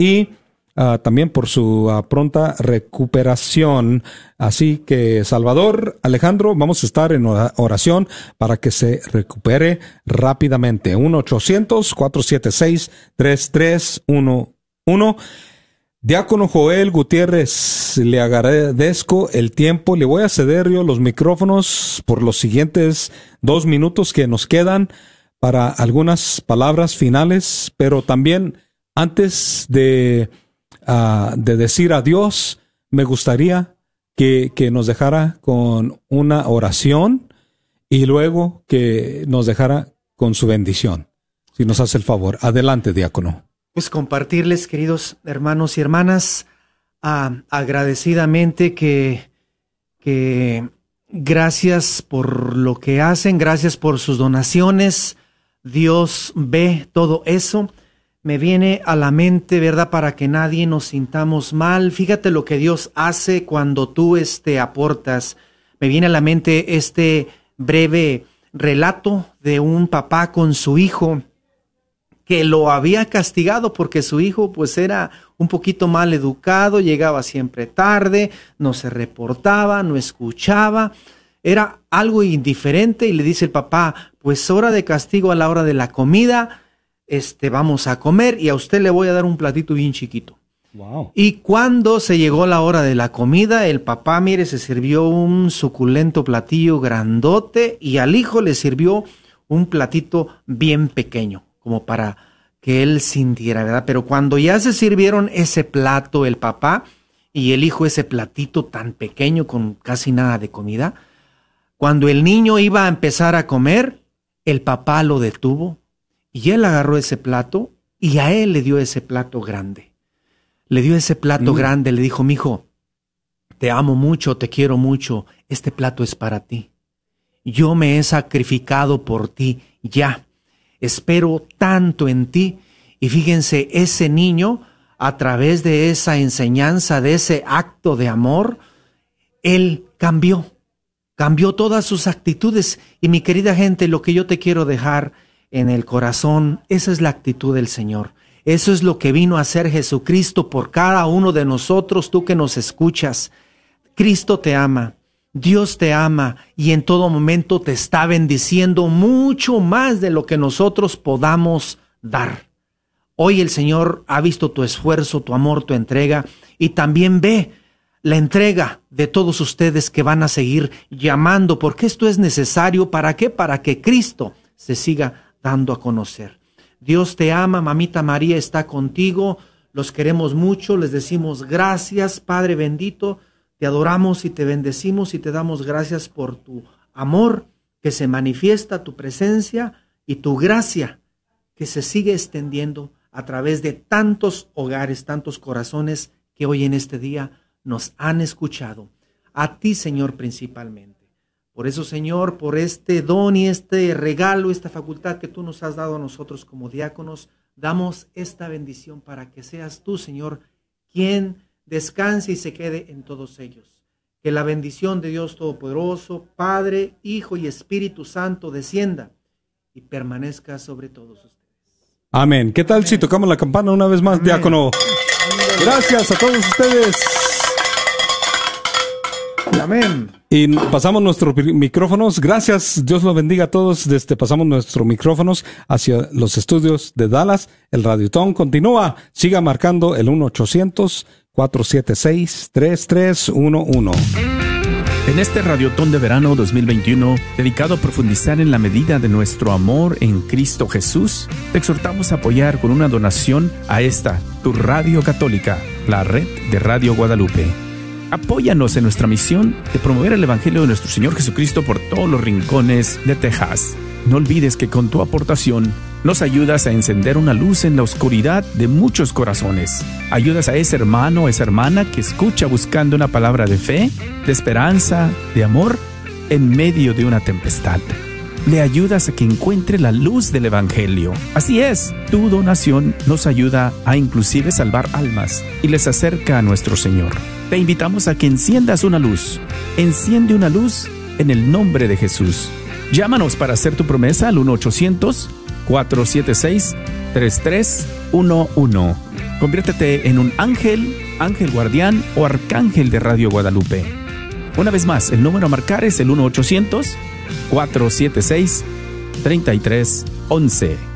y ah, también por su ah, pronta recuperación. Así que, Salvador, Alejandro, vamos a estar en oración para que se recupere rápidamente. 1-800-476-3311. Diácono Joel Gutiérrez, le agradezco el tiempo. Le voy a ceder yo los micrófonos por los siguientes dos minutos que nos quedan para algunas palabras finales, pero también antes de, ah, de decir adiós, me gustaría que, que nos dejara con una oración y luego que nos dejara con su bendición. Si nos hace el favor. Adelante, diácono. Pues compartirles, queridos hermanos y hermanas, ah, agradecidamente que, que gracias por lo que hacen, gracias por sus donaciones. Dios ve todo eso. Me viene a la mente, ¿verdad? Para que nadie nos sintamos mal. Fíjate lo que Dios hace cuando tú este, aportas. Me viene a la mente este breve relato de un papá con su hijo que lo había castigado porque su hijo pues era un poquito mal educado, llegaba siempre tarde, no se reportaba, no escuchaba, era algo indiferente y le dice el papá, pues hora de castigo a la hora de la comida, este vamos a comer y a usted le voy a dar un platito bien chiquito. Y cuando se llegó la hora de la comida, el papá, mire, se sirvió un suculento platillo grandote y al hijo le sirvió un platito bien pequeño como para que él sintiera, ¿verdad? Pero cuando ya se sirvieron ese plato, el papá y el hijo ese platito tan pequeño con casi nada de comida, cuando el niño iba a empezar a comer, el papá lo detuvo y él agarró ese plato y a él le dio ese plato grande. Le dio ese plato mm. grande, le dijo, mijo, te amo mucho, te quiero mucho, este plato es para ti. Yo me he sacrificado por ti, ya espero tanto en ti. Y fíjense, ese niño, a través de esa enseñanza, de ese acto de amor, él cambió, cambió todas sus actitudes. Y mi querida gente, lo que yo te quiero dejar en el corazón, esa es la actitud del Señor. Eso es lo que vino a hacer Jesucristo por cada uno de nosotros, tú que nos escuchas. Cristo te ama. Dios te ama y en todo momento te está bendiciendo mucho más de lo que nosotros podamos dar. Hoy el Señor ha visto tu esfuerzo, tu amor, tu entrega y también ve la entrega de todos ustedes que van a seguir llamando, porque esto es necesario. ¿Para qué? Para que Cristo se siga dando a conocer. Dios te ama, mamita María está contigo, los queremos mucho, les decimos gracias, Padre bendito te adoramos y te bendecimos y te damos gracias por tu amor que se manifiesta, tu presencia y tu gracia que se sigue extendiendo a través de tantos hogares, tantos corazones que hoy en este día nos han escuchado. A ti, Señor, principalmente. Por eso, Señor, por este don y este regalo, esta facultad que tú nos has dado a nosotros como diáconos, damos esta bendición para que seas tú, Señor, quien descanse y se quede en todos ellos. Que la bendición de Dios Todopoderoso, Padre, Hijo y Espíritu Santo descienda y permanezca sobre todos ustedes. Amén. ¿Qué tal si tocamos la campana una vez más, diácono? Gracias a todos ustedes. Amén. Y pasamos nuestros micrófonos. Gracias. Dios los bendiga a todos. Desde pasamos nuestros micrófonos hacia los estudios de Dallas. El Radiotón continúa. Siga marcando el 1 800 476-3311. En este Radiotón de Verano 2021, dedicado a profundizar en la medida de nuestro amor en Cristo Jesús, te exhortamos a apoyar con una donación a esta, tu radio católica, la red de Radio Guadalupe. Apóyanos en nuestra misión de promover el Evangelio de nuestro Señor Jesucristo por todos los rincones de Texas. No olvides que con tu aportación nos ayudas a encender una luz en la oscuridad de muchos corazones. Ayudas a ese hermano o esa hermana que escucha buscando una palabra de fe, de esperanza, de amor en medio de una tempestad. Le ayudas a que encuentre la luz del Evangelio. Así es, tu donación nos ayuda a inclusive salvar almas y les acerca a nuestro Señor. Te invitamos a que enciendas una luz. Enciende una luz en el nombre de Jesús. Llámanos para hacer tu promesa al 1 800 476-3311. Conviértete en un ángel, ángel guardián o arcángel de Radio Guadalupe. Una vez más, el número a marcar es el 476 3311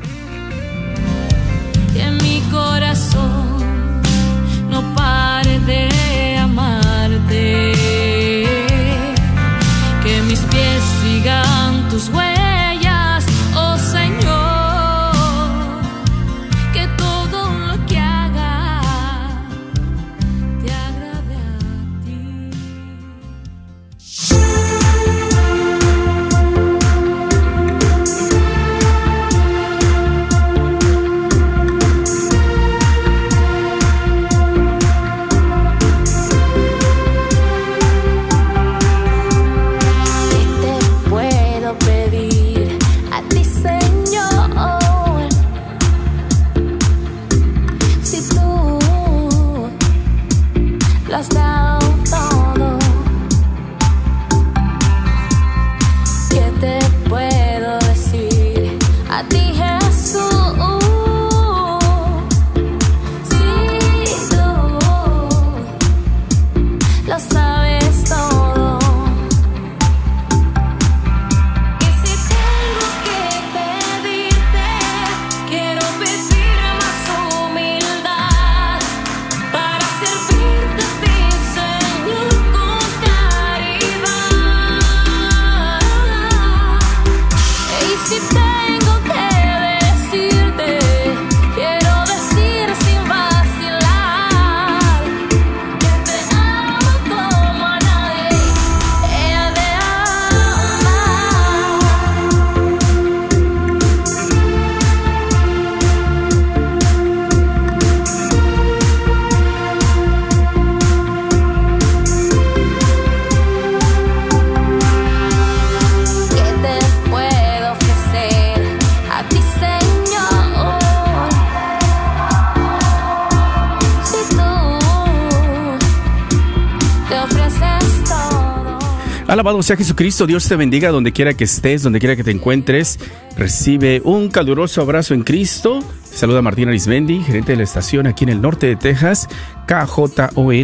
sea Jesucristo, Dios te bendiga donde quiera que estés, donde quiera que te encuentres. Recibe un caluroso abrazo en Cristo. Saluda Martín Arismendi, gerente de la estación aquí en el norte de Texas, KJON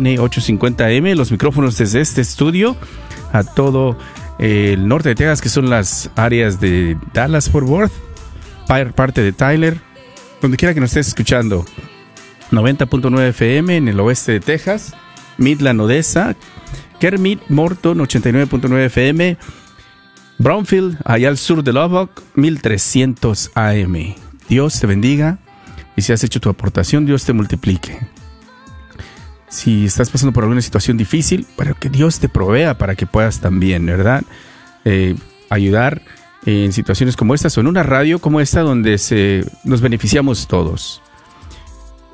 850M. Los micrófonos desde este estudio a todo eh, el norte de Texas, que son las áreas de Dallas, Fort Worth, par- parte de Tyler, donde quiera que nos estés escuchando. 90.9 FM en el oeste de Texas, Midland, Odessa, Kermit, Morton, 89.9 FM, Brownfield, allá al sur de Lubbock, 1300 AM. Dios te bendiga y si has hecho tu aportación, Dios te multiplique. Si estás pasando por alguna situación difícil, pero que Dios te provea para que puedas también, ¿verdad? Eh, ayudar en situaciones como estas o en una radio como esta donde se, nos beneficiamos todos.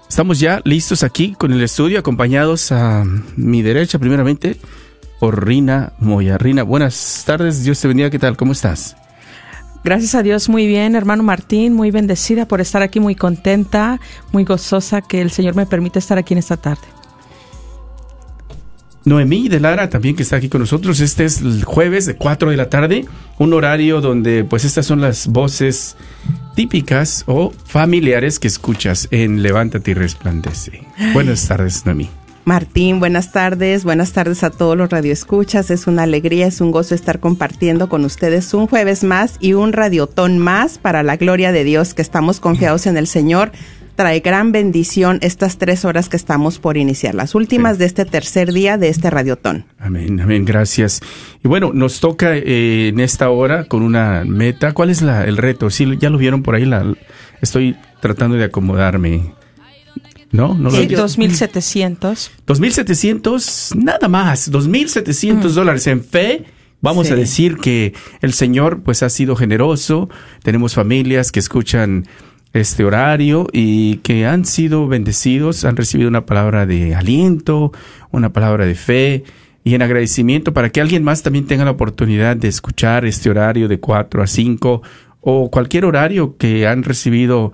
Estamos ya listos aquí con el estudio, acompañados a mi derecha, primeramente, por Rina Moya. Rina, buenas tardes, Dios te bendiga, ¿qué tal? ¿Cómo estás? Gracias a Dios, muy bien, hermano Martín, muy bendecida por estar aquí, muy contenta, muy gozosa que el Señor me permite estar aquí en esta tarde. Noemí de Lara también que está aquí con nosotros. Este es el jueves de 4 de la tarde, un horario donde pues estas son las voces típicas o familiares que escuchas en Levántate y Resplandece. Buenas tardes, Noemí. Martín, buenas tardes, buenas tardes a todos los radioescuchas. Es una alegría, es un gozo estar compartiendo con ustedes un jueves más y un radiotón más para la gloria de Dios que estamos confiados en el Señor. Trae gran bendición estas tres horas que estamos por iniciar, las últimas Sí. de este tercer día de este radiotón. Amén, amén, gracias. Y bueno, nos toca eh, en esta hora con una meta. ¿Cuál es la, el reto? Sí, ya lo vieron por ahí. La, estoy tratando de acomodarme. ¿No? ¿No lo Sí, han visto? 2700. 2.700, nada más, 2.700 dólares en fe. Vamos Sí. a decir que el Señor pues ha sido generoso. Tenemos familias que escuchan este horario y que han sido bendecidos, han recibido una palabra de aliento, una palabra de fe y en agradecimiento para que alguien más también tenga la oportunidad de escuchar este horario de 4 a 5 o cualquier horario que han recibido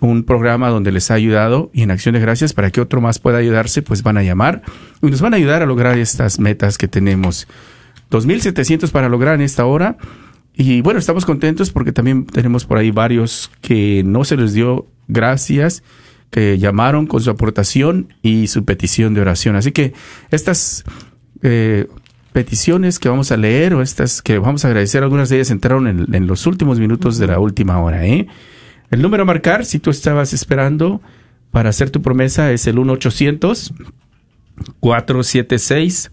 un programa donde les ha ayudado y en acción de gracias para que otro más pueda ayudarse, pues van a llamar y nos van a ayudar a lograr estas metas que tenemos. 2.700 para lograr en esta hora. Y bueno, estamos contentos porque también tenemos por ahí varios que no se les dio gracias, que llamaron con su aportación y su petición de oración. Así que estas eh, peticiones que vamos a leer o estas que vamos a agradecer, algunas de ellas entraron en, en los últimos minutos de la última hora. ¿eh? El número a marcar, si tú estabas esperando para hacer tu promesa, es el 1-800. 476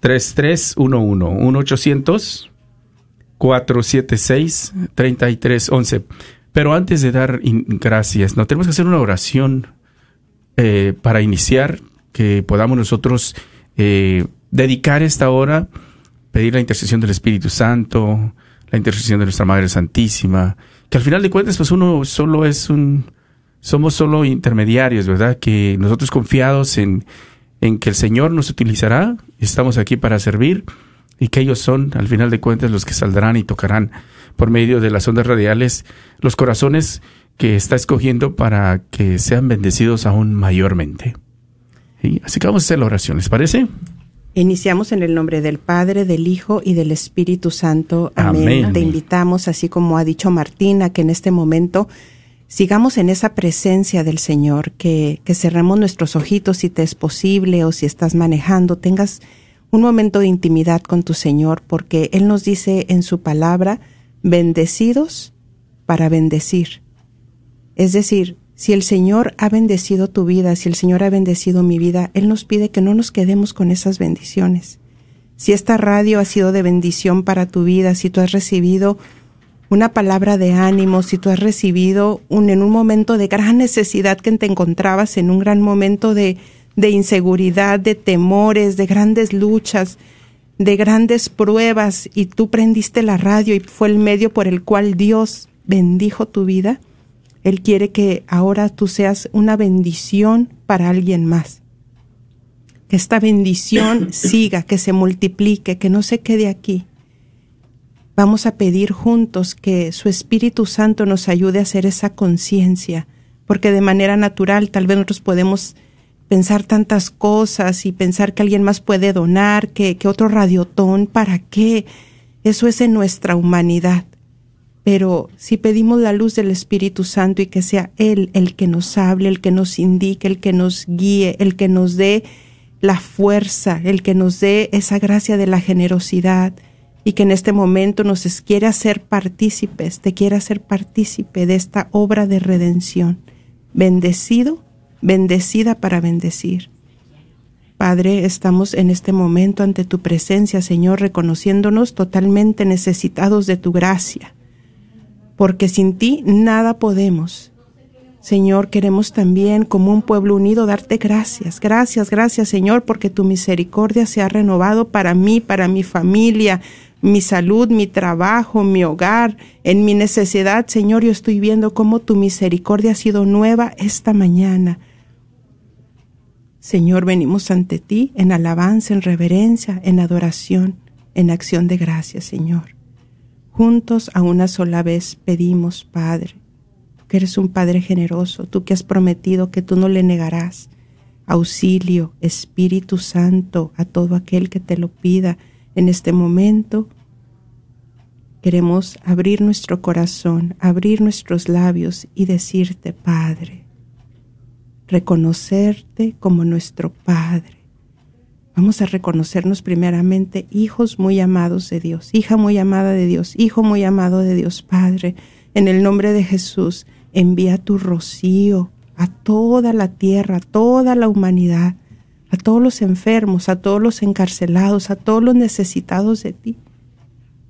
3311 1 800 476 3311 pero antes de dar gracias no tenemos que hacer una oración eh, para iniciar que podamos nosotros eh, dedicar esta hora pedir la intercesión del Espíritu Santo la intercesión de nuestra Madre Santísima que al final de cuentas pues uno solo es un somos solo intermediarios, ¿verdad? Que nosotros confiados en, en que el Señor nos utilizará, estamos aquí para servir y que ellos son, al final de cuentas, los que saldrán y tocarán por medio de las ondas radiales los corazones que está escogiendo para que sean bendecidos aún mayormente. ¿Sí? Así que vamos a hacer la oración, ¿les parece? Iniciamos en el nombre del Padre, del Hijo y del Espíritu Santo. Amén. Amén. Te invitamos, así como ha dicho Martina, que en este momento sigamos en esa presencia del Señor, que, que cerremos nuestros ojitos si te es posible o si estás manejando, tengas un momento de intimidad con tu Señor, porque Él nos dice en su palabra, bendecidos para bendecir. Es decir, si el Señor ha bendecido tu vida, si el Señor ha bendecido mi vida, Él nos pide que no nos quedemos con esas bendiciones. Si esta radio ha sido de bendición para tu vida, si tú has recibido una palabra de ánimo, si tú has recibido un, en un momento de gran necesidad que te encontrabas, en un gran momento de, de inseguridad, de temores, de grandes luchas, de grandes pruebas, y tú prendiste la radio y fue el medio por el cual Dios bendijo tu vida, Él quiere que ahora tú seas una bendición para alguien más. Que esta bendición siga, que se multiplique, que no se quede aquí. Vamos a pedir juntos que su Espíritu Santo nos ayude a hacer esa conciencia, porque de manera natural tal vez nosotros podemos pensar tantas cosas y pensar que alguien más puede donar, que, que otro radiotón, ¿para qué? Eso es en nuestra humanidad. Pero si pedimos la luz del Espíritu Santo y que sea Él el que nos hable, el que nos indique, el que nos guíe, el que nos dé la fuerza, el que nos dé esa gracia de la generosidad y que en este momento nos quiere hacer partícipes, te quiere hacer partícipe de esta obra de redención. Bendecido, bendecida para bendecir. Padre, estamos en este momento ante tu presencia, Señor, reconociéndonos totalmente necesitados de tu gracia, porque sin ti nada podemos. Señor, queremos también, como un pueblo unido, darte gracias. Gracias, gracias, Señor, porque tu misericordia se ha renovado para mí, para mi familia, mi salud, mi trabajo, mi hogar, en mi necesidad. Señor, yo estoy viendo cómo tu misericordia ha sido nueva esta mañana. Señor, venimos ante ti en alabanza, en reverencia, en adoración, en acción de gracias, Señor. Juntos a una sola vez pedimos, Padre, que eres un Padre generoso, tú que has prometido que tú no le negarás auxilio, Espíritu Santo, a todo aquel que te lo pida en este momento. Queremos abrir nuestro corazón, abrir nuestros labios y decirte, Padre, reconocerte como nuestro Padre. Vamos a reconocernos primeramente hijos muy amados de Dios, hija muy amada de Dios, hijo muy amado de Dios, Padre. En el nombre de Jesús, envía tu rocío a toda la tierra, a toda la humanidad, a todos los enfermos, a todos los encarcelados, a todos los necesitados de ti.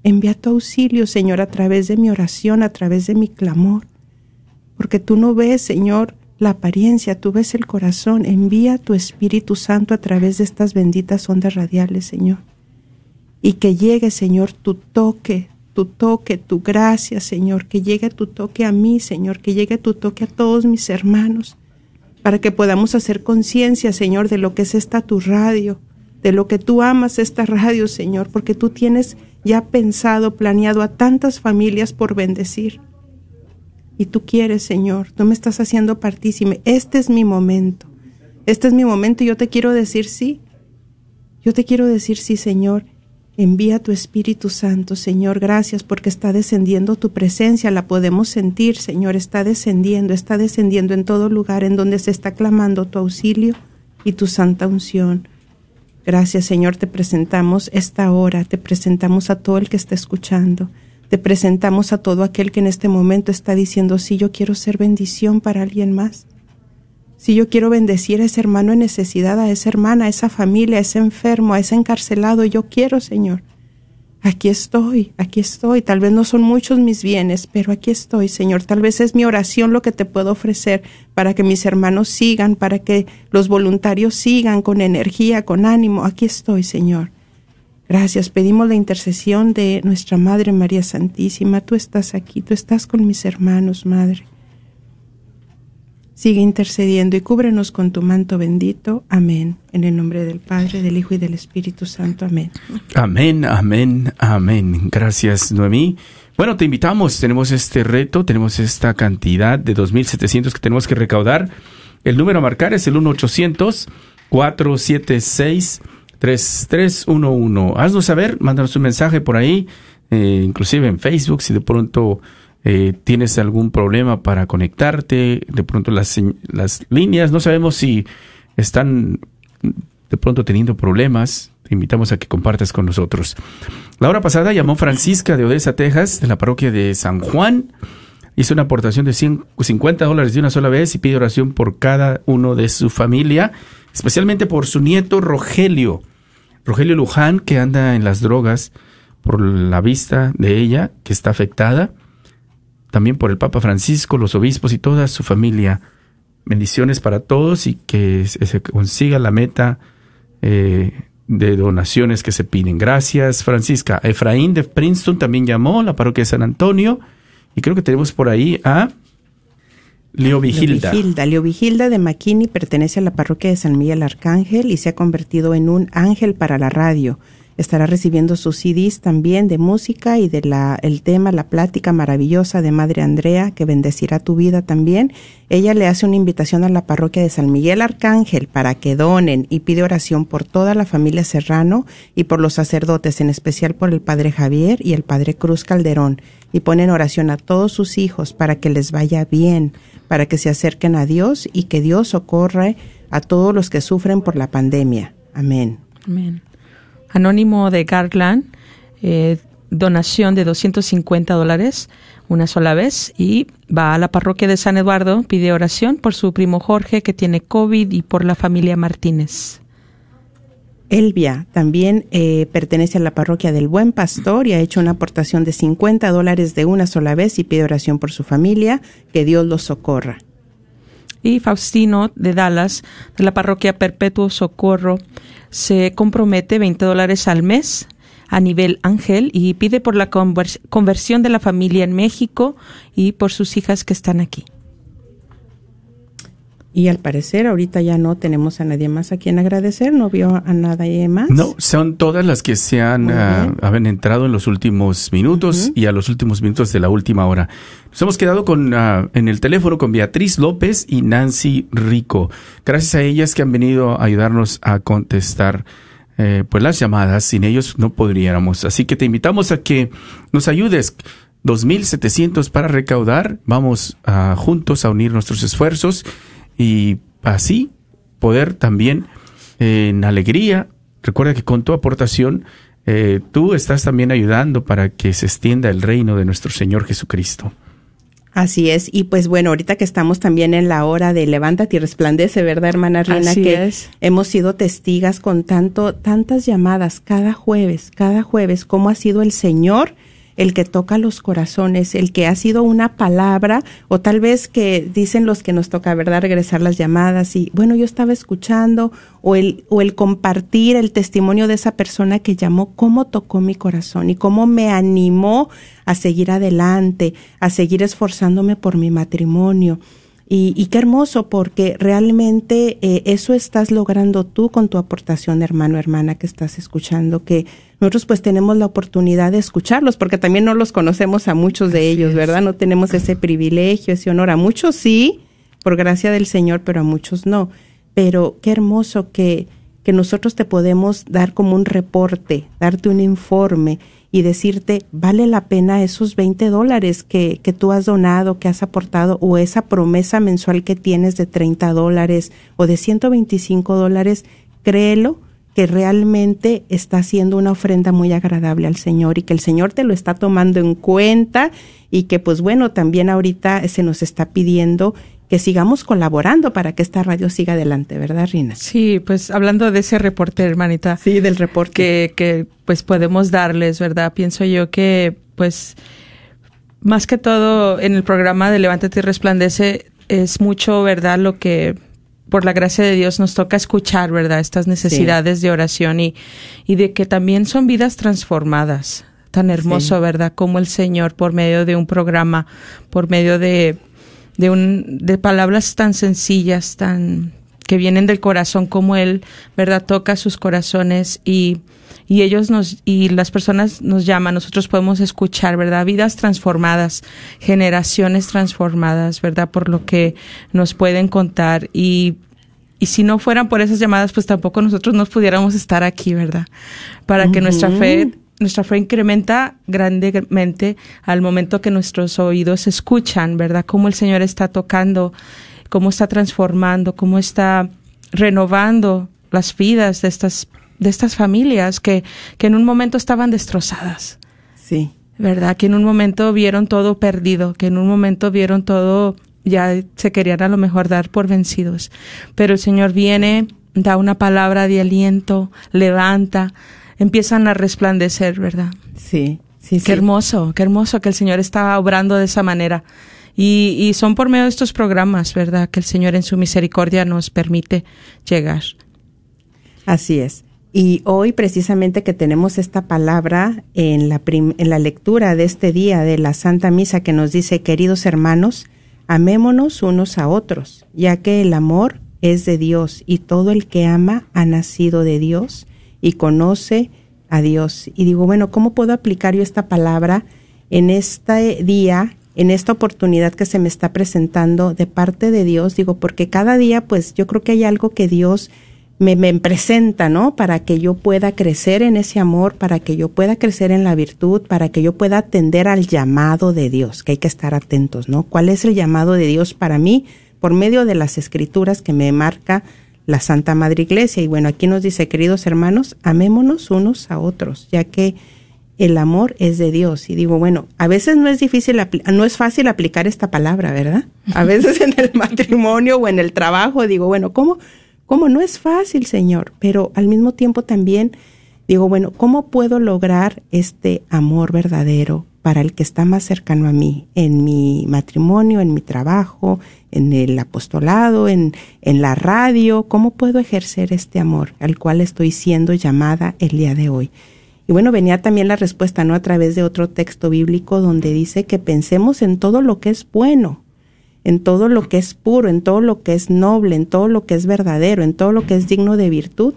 Envía tu auxilio, Señor, a través de mi oración, a través de mi clamor. Porque tú no ves, Señor, la apariencia, tú ves el corazón. Envía tu Espíritu Santo a través de estas benditas ondas radiales, Señor. Y que llegue, Señor, tu toque, tu toque, tu gracia, Señor. Que llegue tu toque a mí, Señor. Que llegue tu toque a todos mis hermanos. Para que podamos hacer conciencia, Señor, de lo que es esta tu radio, de lo que tú amas esta radio, Señor, porque tú tienes ya pensado, planeado a tantas familias por bendecir. Y tú quieres, Señor, tú me estás haciendo partícipe. Este es mi momento. Este es mi momento y yo te quiero decir sí. Yo te quiero decir sí, Señor. Envía tu Espíritu Santo, Señor. Gracias porque está descendiendo tu presencia. La podemos sentir, Señor. Está descendiendo, está descendiendo en todo lugar en donde se está clamando tu auxilio y tu santa unción. Gracias, Señor. Te presentamos esta hora. Te presentamos a todo el que está escuchando. Te presentamos a todo aquel que en este momento está diciendo, sí, yo quiero ser bendición para alguien más. Si yo quiero bendecir a ese hermano en necesidad, a esa hermana, a esa familia, a ese enfermo, a ese encarcelado, yo quiero, Señor. Aquí estoy, aquí estoy. Tal vez no son muchos mis bienes, pero aquí estoy, Señor. Tal vez es mi oración lo que te puedo ofrecer para que mis hermanos sigan, para que los voluntarios sigan con energía, con ánimo. Aquí estoy, Señor. Gracias. Pedimos la intercesión de nuestra Madre María Santísima. Tú estás aquí, tú estás con mis hermanos, Madre. Sigue intercediendo y cúbrenos con tu manto bendito. Amén. En el nombre del Padre, del Hijo y del Espíritu Santo. Amén. Amén, amén, amén. Gracias, Noemí. Bueno, te invitamos, tenemos este reto, tenemos esta cantidad de 2.700 que tenemos que recaudar. El número a marcar es el 1-800-476-3311. Haznos saber, mándanos un mensaje por ahí, eh, inclusive en Facebook, si de pronto eh, tienes algún problema para conectarte, de pronto las, las líneas, no sabemos si están de pronto teniendo problemas, te invitamos a que compartas con nosotros. La hora pasada llamó Francisca de Odessa, Texas, de la parroquia de San Juan. Hizo una aportación de 100 50 dólares de una sola vez y pide oración por cada uno de su familia, especialmente por su nieto Rogelio. Rogelio Luján, que anda en las drogas por la vista de ella, que está afectada. También por el Papa Francisco, los obispos y toda su familia. Bendiciones para todos y que se consiga la meta eh, de donaciones que se piden. Gracias, Francisca. Efraín de Princeton también llamó, la parroquia de San Antonio. Y creo que tenemos por ahí a Leo Vigilda. Leo Vigilda. Leo Vigilda de Maquini pertenece a la parroquia de San Miguel Arcángel y se ha convertido en un ángel para la radio. Estará recibiendo sus CDs también de música y de la, el tema, la plática maravillosa de Madre Andrea, que bendecirá tu vida también. Ella le hace una invitación a la parroquia de San Miguel Arcángel para que donen y pide oración por toda la familia Serrano y por los sacerdotes, en especial por el Padre Javier y el Padre Cruz Calderón. Y ponen oración a todos sus hijos para que les vaya bien, para que se acerquen a Dios y que Dios socorre a todos los que sufren por la pandemia. Amén. Amén. Anónimo de Garland, eh, donación de 250 dólares una sola vez y va a la parroquia de San Eduardo, pide oración por su primo Jorge que tiene COVID y por la familia Martínez. Elvia también eh, pertenece a la parroquia del Buen Pastor y ha hecho una aportación de 50 dólares de una sola vez y pide oración por su familia, que Dios los socorra. Y Faustino de Dallas, de la parroquia Perpetuo Socorro, se compromete 20 dólares al mes a nivel ángel y pide por la convers- conversión de la familia en México y por sus hijas que están aquí. Y al parecer ahorita ya no tenemos a nadie más a quien agradecer, no vio a nadie más. No, son todas las que se han, bien. han entrado en los últimos minutos y a los últimos minutos de la última hora. Nos hemos quedado con, ah, en el teléfono con Beatriz López y Nancy Rico. Gracias a ellas que han venido a ayudarnos a contestar eh, pues las llamadas. Sin ellos no podríamos. Así que te invitamos a que nos ayudes. 2.700 para recaudar. Vamos ah, juntos a unir nuestros esfuerzos y así poder también eh, en alegría. Recuerda que con tu aportación eh, tú estás también ayudando para que se extienda el reino de nuestro Señor Jesucristo. Así es, y pues bueno, ahorita que estamos también en la hora de levántate y resplandece, ¿verdad, hermana Rina? Así que es. hemos sido testigas con tanto, tantas llamadas cada jueves, cada jueves, cómo ha sido el Señor el que toca los corazones, el que ha sido una palabra, o tal vez que dicen los que nos toca, ¿verdad?, regresar las llamadas y, bueno, yo estaba escuchando, o el, o el compartir el testimonio de esa persona que llamó, cómo tocó mi corazón y cómo me animó a seguir adelante, a seguir esforzándome por mi matrimonio. Y, y qué hermoso, porque realmente eh, eso estás logrando tú con tu aportación, hermano, hermana, que estás escuchando, que nosotros pues tenemos la oportunidad de escucharlos, porque también no los conocemos a muchos de ellos, ¿verdad? No tenemos ese privilegio, ese honor. A muchos sí, por gracia del Señor, pero a muchos no. Pero qué hermoso que, que nosotros te podemos dar como un reporte, darte un informe y decirte, vale la pena esos 20 dólares que, que tú has donado, que has aportado, o esa promesa mensual que tienes de 30 dólares o de 125 dólares, créelo que realmente está haciendo una ofrenda muy agradable al Señor y que el Señor te lo está tomando en cuenta y que pues bueno, también ahorita se nos está pidiendo que sigamos colaborando para que esta radio siga adelante, ¿verdad, Rina? Sí, pues hablando de ese reporte, hermanita. Sí, del reporte. Que, que pues podemos darles, ¿verdad? Pienso yo que pues más que todo en el programa de Levántate y Resplandece es mucho, ¿verdad? Lo que por la gracia de Dios nos toca escuchar, ¿verdad? Estas necesidades de oración y, y de que también son vidas transformadas. Tan hermoso, Sí. ¿verdad? Como el Señor por medio de un programa, por medio de, de un, de palabras tan sencillas, tan, que vienen del corazón, como Él, ¿verdad? Toca sus corazones y, y ellos nos, y las personas nos llaman, nosotros podemos escuchar, ¿verdad? Vidas transformadas, generaciones transformadas, ¿verdad? Por lo que nos pueden contar y, y si no fueran por esas llamadas, pues tampoco nosotros nos pudiéramos estar aquí, ¿verdad? Para que nuestra fe, nuestra fe incrementa grandemente al momento que nuestros oídos escuchan, ¿verdad? Cómo el Señor está tocando, cómo está transformando, cómo está renovando las vidas de estas, de estas familias que, que en un momento estaban destrozadas. Sí. ¿verdad? Que en un momento vieron todo perdido, que en un momento vieron todo, ya se querían a lo mejor dar por vencidos. Pero el Señor viene, da una palabra de aliento, levanta, empiezan a resplandecer, ¿verdad? Sí, sí, Qué sí. hermoso, qué hermoso que el Señor está obrando de esa manera. Y, y son por medio de estos programas, ¿verdad? Que el Señor en su misericordia nos permite llegar. Así es. Y hoy precisamente que tenemos esta palabra en la, prim- en la lectura de este día de la Santa Misa que nos dice, queridos hermanos, amémonos unos a otros, ya que el amor es de Dios y todo el que ama ha nacido de Dios y conoce a Dios. Y digo, bueno, ¿cómo puedo aplicar yo esta palabra en este día, en esta oportunidad que se me está presentando de parte de Dios? Digo, porque cada día, pues yo creo que hay algo que Dios me, me presenta, ¿no? Para que yo pueda crecer en ese amor, para que yo pueda crecer en la virtud, para que yo pueda atender al llamado de Dios, que hay que estar atentos, ¿no? ¿Cuál es el llamado de Dios para mí? Por medio de las escrituras que me marca la Santa Madre Iglesia. Y bueno, aquí nos dice, queridos hermanos, amémonos unos a otros, ya que el amor es de Dios. Y digo, bueno, a veces no es difícil, no es fácil aplicar esta palabra, ¿verdad? A veces en el matrimonio o en el trabajo digo, bueno, ¿cómo, cómo no es fácil, Señor? Pero al mismo tiempo también digo, bueno, ¿cómo puedo lograr este amor verdadero para el que está más cercano a mí, en mi matrimonio, en mi trabajo, en el apostolado, en, en la radio? ¿Cómo puedo ejercer este amor al cual estoy siendo llamada el día de hoy? Y bueno, venía también la respuesta, ¿no? A través de otro texto bíblico donde dice que pensemos en todo lo que es bueno, en todo lo que es puro, en todo lo que es noble, en todo lo que es verdadero, en todo lo que es digno de virtud.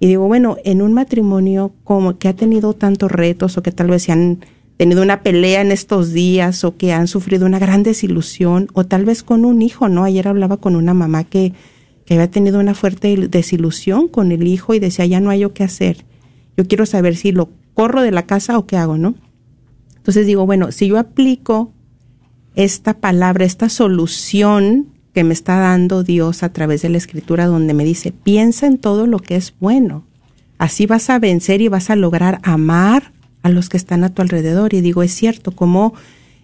Y digo, bueno, en un matrimonio como que ha tenido tantos retos o que tal vez se han tenido una pelea en estos días o que han sufrido una gran desilusión o tal vez con un hijo, ¿no? Ayer hablaba con una mamá que, que había tenido una fuerte desilusión con el hijo y decía, ya no hay yo qué hacer. Yo quiero saber si lo corro de la casa o qué hago, ¿no? Entonces digo, bueno, si yo aplico esta palabra, esta solución que me está dando Dios a través de la escritura donde me dice, piensa en todo lo que es bueno. Así vas a vencer y vas a lograr amar a los que están a tu alrededor. Y digo, es cierto, como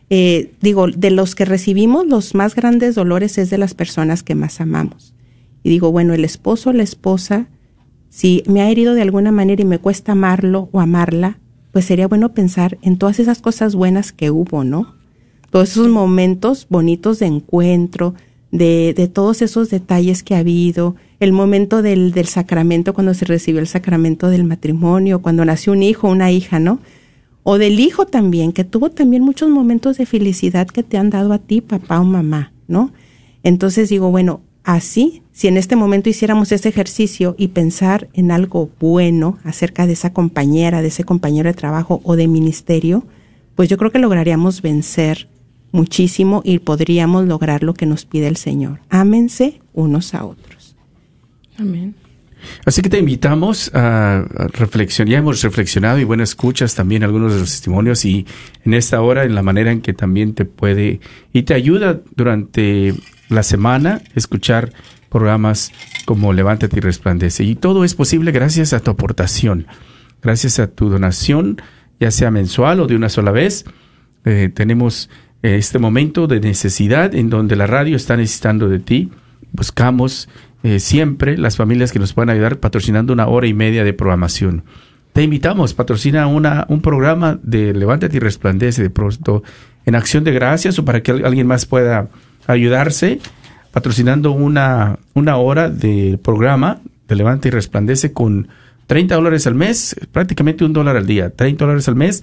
eh, digo, de los que recibimos los más grandes dolores es de las personas que más amamos. Y digo, bueno, el esposo la esposa, si me ha herido de alguna manera y me cuesta amarlo o amarla, pues sería bueno pensar en todas esas cosas buenas que hubo, ¿no? Todos esos momentos bonitos de encuentro, de, de todos esos detalles que ha habido, el momento del, del sacramento, cuando se recibió el sacramento del matrimonio, cuando nació un hijo, una hija, ¿no? O del hijo también, que tuvo también muchos momentos de felicidad que te han dado a ti, papá o mamá, ¿no? Entonces digo, bueno, así, si en este momento hiciéramos ese ejercicio y pensar en algo bueno acerca de esa compañera, de ese compañero de trabajo o de ministerio, pues yo creo que lograríamos vencer muchísimo y podríamos lograr lo que nos pide el Señor. Ámense unos a otros. Amén. Así que te invitamos a reflexionar. Ya hemos reflexionado y bueno, escuchas también algunos de los testimonios y en esta hora, en la manera en que también te puede y te ayuda durante la semana escuchar programas como Levántate y Resplandece. Y todo es posible gracias a tu aportación, gracias a tu donación, ya sea mensual o de una sola vez. Eh, tenemos este momento de necesidad en donde la radio está necesitando de ti. Buscamos eh, siempre las familias que nos puedan ayudar patrocinando una hora y media de programación. Te invitamos, patrocina una, un programa de Levántate y Resplandece de pronto en acción de gracias o para que al- alguien más pueda ayudarse, patrocinando una, una hora de programa de Levántate y Resplandece con 30 dólares al mes, prácticamente un dólar al día, 30 dólares al mes,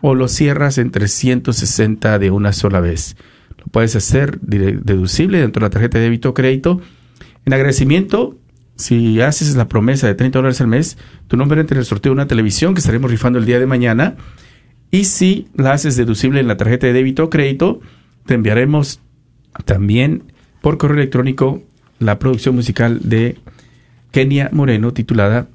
o lo cierras en 360 de una sola vez. Lo puedes hacer deducible dentro de la tarjeta de débito o crédito. En agradecimiento, si haces la promesa de 30 dólares al mes, tu nombre entra en el sorteo de una televisión que estaremos rifando el día de mañana. Y si la haces deducible en la tarjeta de débito o crédito, te enviaremos también por correo electrónico la producción musical de Kenia Moreno titulada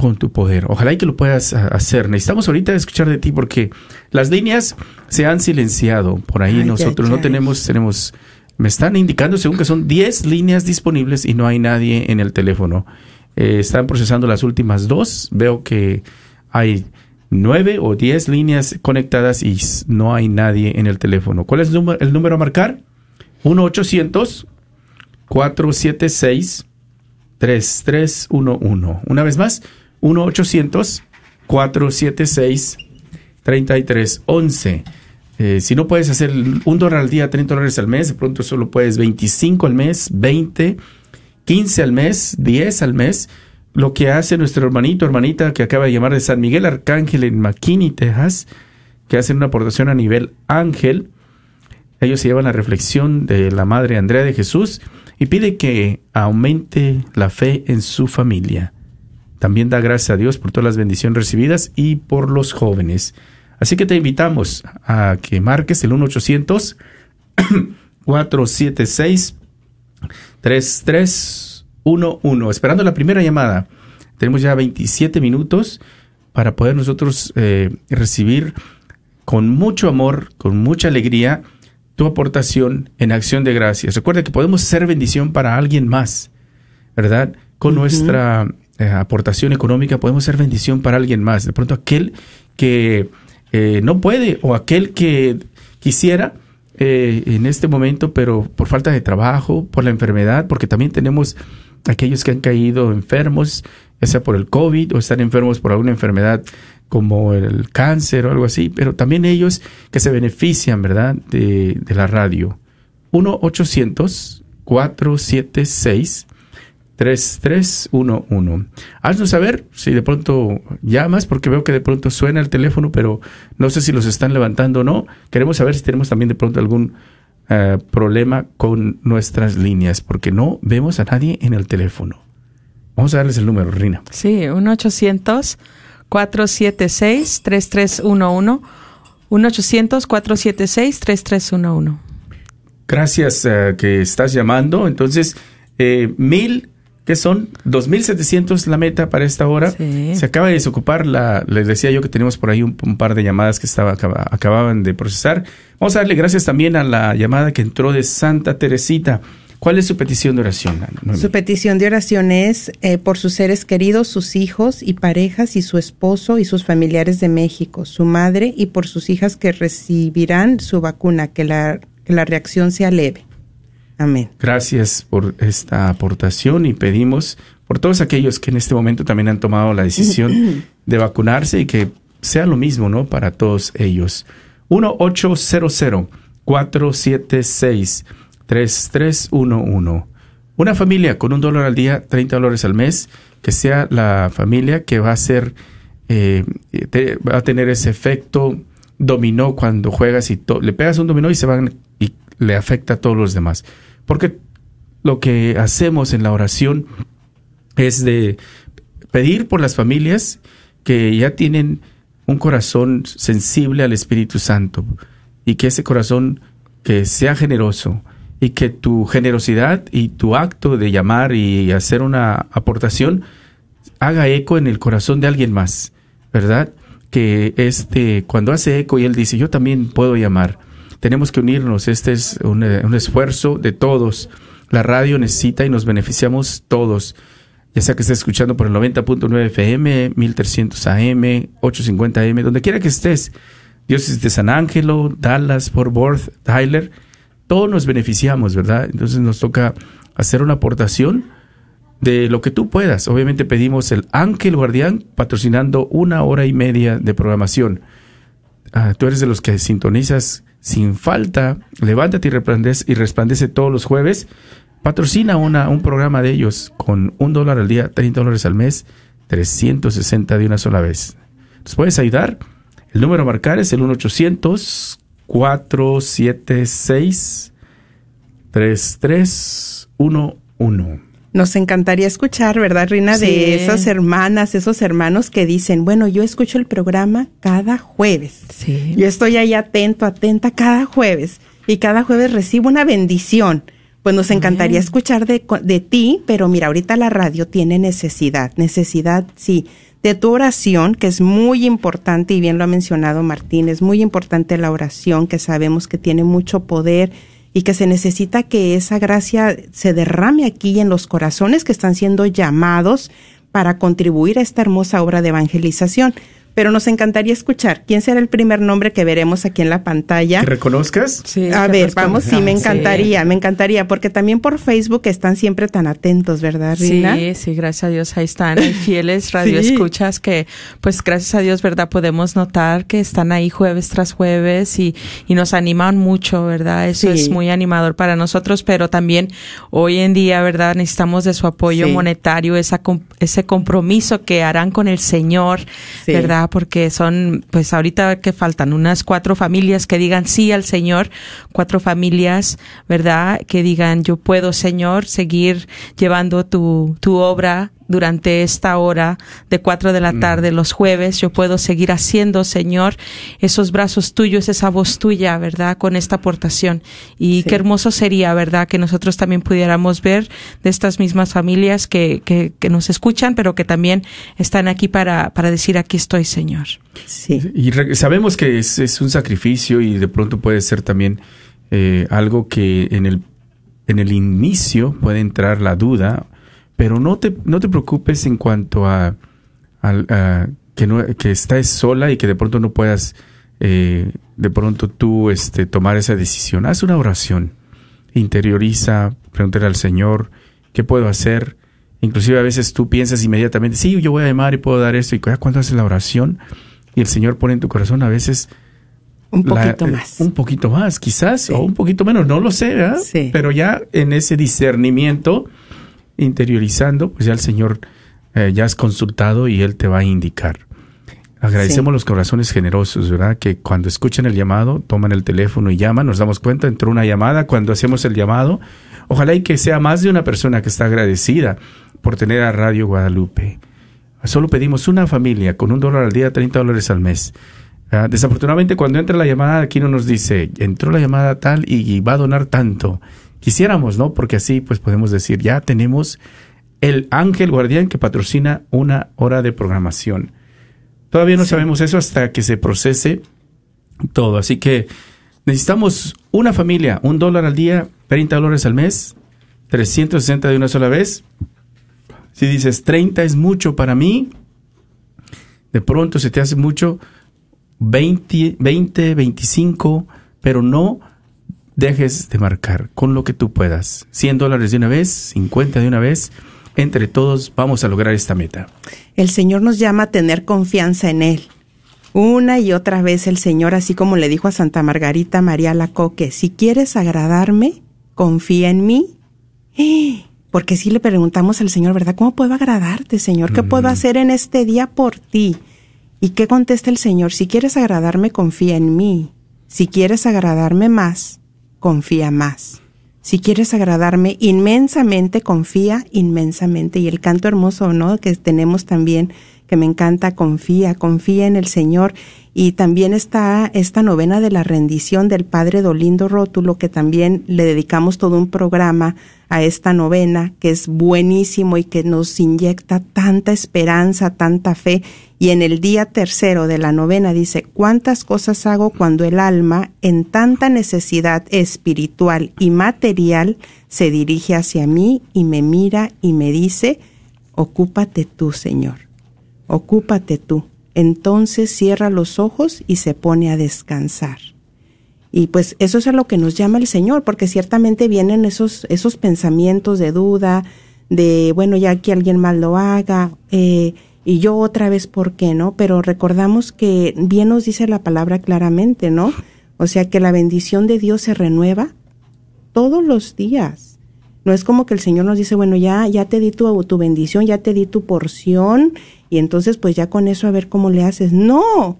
Con tu poder. Ojalá y que lo puedas hacer. Necesitamos ahorita escuchar de ti porque las líneas se han silenciado. Por ahí Ay, nosotros no tenemos, tenemos, me están indicando según que son 10 líneas disponibles y no hay nadie en el teléfono. Eh, están procesando las últimas dos. Veo que hay nueve o 10 líneas conectadas y no hay nadie en el teléfono. ¿Cuál es el número, el número a marcar? 1-800-476-3311. Una vez más, 1-800-476-3311. Eh, si no puedes hacer un dólar al día, 30 dólares al mes, de pronto solo puedes 25 al mes, 20, 15 al mes, 10 al mes. Lo que hace nuestro hermanito, hermanita que acaba de llamar de San Miguel Arcángel en McKinney, Texas, que hacen una aportación a nivel ángel. Ellos se llevan la reflexión de la Madre Andrea de Jesús y pide que aumente la fe en su familia. También da gracias a Dios por todas las bendiciones recibidas y por los jóvenes. Así que te invitamos a que marques el 1-800 476 3311. Esperando la primera llamada. Tenemos ya 27 minutos para poder nosotros eh, recibir con mucho amor, con mucha alegría, tu aportación en acción de gracias. Recuerda que podemos ser bendición para alguien más, ¿verdad? Con nuestra eh, aportación económica podemos ser bendición para alguien más. De pronto aquel que eh, no puede o aquel que quisiera eh, en este momento, pero por falta de trabajo, por la enfermedad, porque también tenemos aquellos que han caído enfermos, ya sea por el COVID o están enfermos por alguna enfermedad como el cáncer o algo así, pero también ellos que se benefician, ¿verdad?, de, la radio. 1-800-476. 3311. Haznos saber si de pronto llamas, porque veo que de pronto suena el teléfono, pero no sé si los están levantando o no. Queremos saber si tenemos también de pronto algún eh, problema con nuestras líneas, porque no vemos a nadie en el teléfono. Vamos a darles el número, Rina. Sí, 1-800-476-3311. 1-800-476-3311. Gracias eh, que estás llamando. Entonces, eh, mil, ¿qué son? 2.700 la meta para esta hora. Sí. Se acaba de desocupar la, les decía yo que tenemos por ahí un, un par de llamadas que estaba, acaba- acababan de procesar. Vamos a darle gracias también a la llamada que entró de Santa Teresita. ¿Cuál es su petición de oración? Su petición de oración es eh, por sus seres queridos, sus hijos y parejas y su esposo y sus familiares de México, su madre y por sus hijas que recibirán su vacuna, que la, que la reacción sea leve. Amén. Gracias por esta aportación y pedimos por todos aquellos que en este momento también han tomado la decisión de vacunarse y que sea lo mismo, ¿no? Para todos ellos. 1-800-476-3311. Una familia con un dólar al día, 30 dólares al mes, que sea la familia que va a ser, eh, te- va a tener ese efecto dominó cuando juegas y to- le pegas un dominó y se van y le afecta a todos los demás. Porque lo que hacemos en la oración es de pedir por las familias que ya tienen un corazón sensible al Espíritu Santo y que ese corazón que sea generoso y que tu generosidad y tu acto de llamar y hacer una aportación haga eco en el corazón de alguien más, ¿verdad? Que este, cuando hace eco y él dice, yo también puedo llamar, tenemos que unirnos, este es un, eh, un esfuerzo de todos. La radio necesita y nos beneficiamos todos, ya sea que estés escuchando por el 90.9 FM, 1300 AM, 850 AM, donde quiera que estés, diócesis de San Ángelo, Dallas, Fort Worth, Tyler, todos nos beneficiamos, ¿verdad? Entonces nos toca hacer una aportación de lo que tú puedas. Obviamente pedimos el Ángel Guardián patrocinando una hora y media de programación. Ah, tú eres de los que sintonizas sin falta, levántate y resplandece, y resplandece todos los jueves. Patrocina una, un programa de ellos con un dólar al día, 30 dólares al mes, 360 de una sola vez. ¿Nos puedes ayudar? El número a marcar es el 1-800-476-3311. Nos encantaría escuchar, ¿verdad, Rina? Sí. De esas hermanas, esos hermanos que dicen, bueno, yo escucho el programa cada jueves. Sí. Yo estoy ahí atento, atenta cada jueves. Y cada jueves recibo una bendición. Pues nos encantaría escuchar de, de ti, pero mira, ahorita la radio tiene necesidad. Necesidad, sí, de tu oración, que es muy importante, y bien lo ha mencionado Martín, es muy importante la oración, que sabemos que tiene mucho poder y que se necesita que esa gracia se derrame aquí en los corazones que están siendo llamados para contribuir a esta hermosa obra de evangelización. Pero nos encantaría escuchar quién será el primer nombre que veremos aquí en la pantalla. ¿Que reconozcas? Sí, A ver, vamos, sí, me Sí. encantaría, me encantaría, porque también por Facebook están siempre tan atentos, ¿verdad, Rina? Sí, sí, gracias a Dios, ahí están, hay fieles radioescuchas que, pues gracias a Dios, ¿verdad? Podemos notar que están ahí jueves tras jueves y, y nos animan mucho, ¿verdad? Eso Sí. es muy animador para nosotros, pero también hoy en día, ¿verdad? Necesitamos de su apoyo Sí. monetario, esa, com- ese compromiso que harán con el Señor, Sí. Porque son, pues ahorita que faltan unas cuatro familias que digan sí al Señor, cuatro familias, ¿verdad? Que digan yo puedo, Señor, seguir llevando tu, tu obra durante esta hora de cuatro de la tarde los jueves, yo puedo seguir haciendo, Señor, esos brazos tuyos, esa voz tuya, ¿verdad? Con esta aportación. Y Sí. qué hermoso sería, ¿verdad? Que nosotros también pudiéramos ver de estas mismas familias que, que, que nos escuchan, pero que también están aquí para, para decir, aquí estoy, Señor. Sí. Y re- sabemos que es, es un sacrificio y de pronto puede ser también eh, algo que en el, en el inicio puede entrar la duda, pero no te, no te preocupes en cuanto a, que, no, que estés sola y que de pronto no puedas eh, de pronto tú este, tomar esa decisión. Haz una oración, interioriza, pregúntale al Señor, ¿qué puedo hacer? Inclusive a veces tú piensas inmediatamente, sí, yo voy a llamar y puedo dar esto. Y cuando haces la oración y el Señor pone en tu corazón a veces Un poquito eh, más. Un poquito más, quizás, Sí. o un poquito menos, no lo sé, ¿verdad? Sí. Pero ya en ese discernimiento, interiorizando, pues ya el Señor eh, ya has consultado y Él te va a indicar. Agradecemos Sí. los corazones generosos, ¿verdad? Que cuando escuchan el llamado, toman el teléfono y llaman, nos damos cuenta, entró una llamada, cuando hacemos el llamado, ojalá y que sea más de una persona que está agradecida por tener a Radio Guadalupe. Solo pedimos una familia con un dólar al día, 30 dólares al mes. Ah, desafortunadamente, cuando entra la llamada, aquí no nos dice, entró la llamada tal y, y va a donar tanto. Quisiéramos, ¿no? Porque así, pues podemos decir, ya tenemos el ángel guardián que patrocina una hora de programación. Todavía no sabemos eso hasta que se procese todo. Así que necesitamos una familia, un dólar al día, 30 dólares al mes, 360 de una sola vez. Si dices 30 es mucho para mí, de pronto se te hace mucho, 20, 20, 25, pero no dejes de marcar con lo que tú puedas. 100 dólares de una vez, 50 de una vez. Entre todos vamos a lograr esta meta. El Señor nos llama a tener confianza en Él. Una y otra vez el Señor, así como le dijo a Santa Margarita María Lacoque, si quieres agradarme, confía en mí. Porque si le preguntamos al Señor, ¿verdad? ¿Cómo puedo agradarte, Señor? ¿Qué puedo hacer en este día por ti? ¿Y qué contesta el Señor? Si quieres agradarme, confía en mí. Si quieres agradarme más, confía más. Si quieres agradarme inmensamente, confía inmensamente. Y el canto hermoso, ¿no? Que tenemos también, que me encanta, confía, confía en el Señor. Y también está esta novena de la rendición del Padre Dolindo Rótulo, que también le dedicamos todo un programa a esta novena, que es buenísimo y que nos inyecta tanta esperanza, tanta fe. Y en el día tercero de la novena dice, ¿cuántas cosas hago cuando el alma, en tanta necesidad espiritual y material, se dirige hacia mí y me mira y me dice, ocúpate tú, Señor, ocúpate tú. Entonces cierra los ojos y se pone a descansar. Y pues eso es a lo que nos llama el Señor, porque ciertamente vienen esos, esos pensamientos de duda, de, bueno, ya que alguien más lo haga, eh, y yo otra vez, ¿por qué no? Pero recordamos que bien nos dice la palabra claramente, ¿no? O sea que la bendición de Dios se renueva todos los días. No es como que el Señor nos dice, bueno, ya, ya te di tu, tu bendición, ya te di tu porción, y entonces pues ya con eso a ver cómo le haces. No,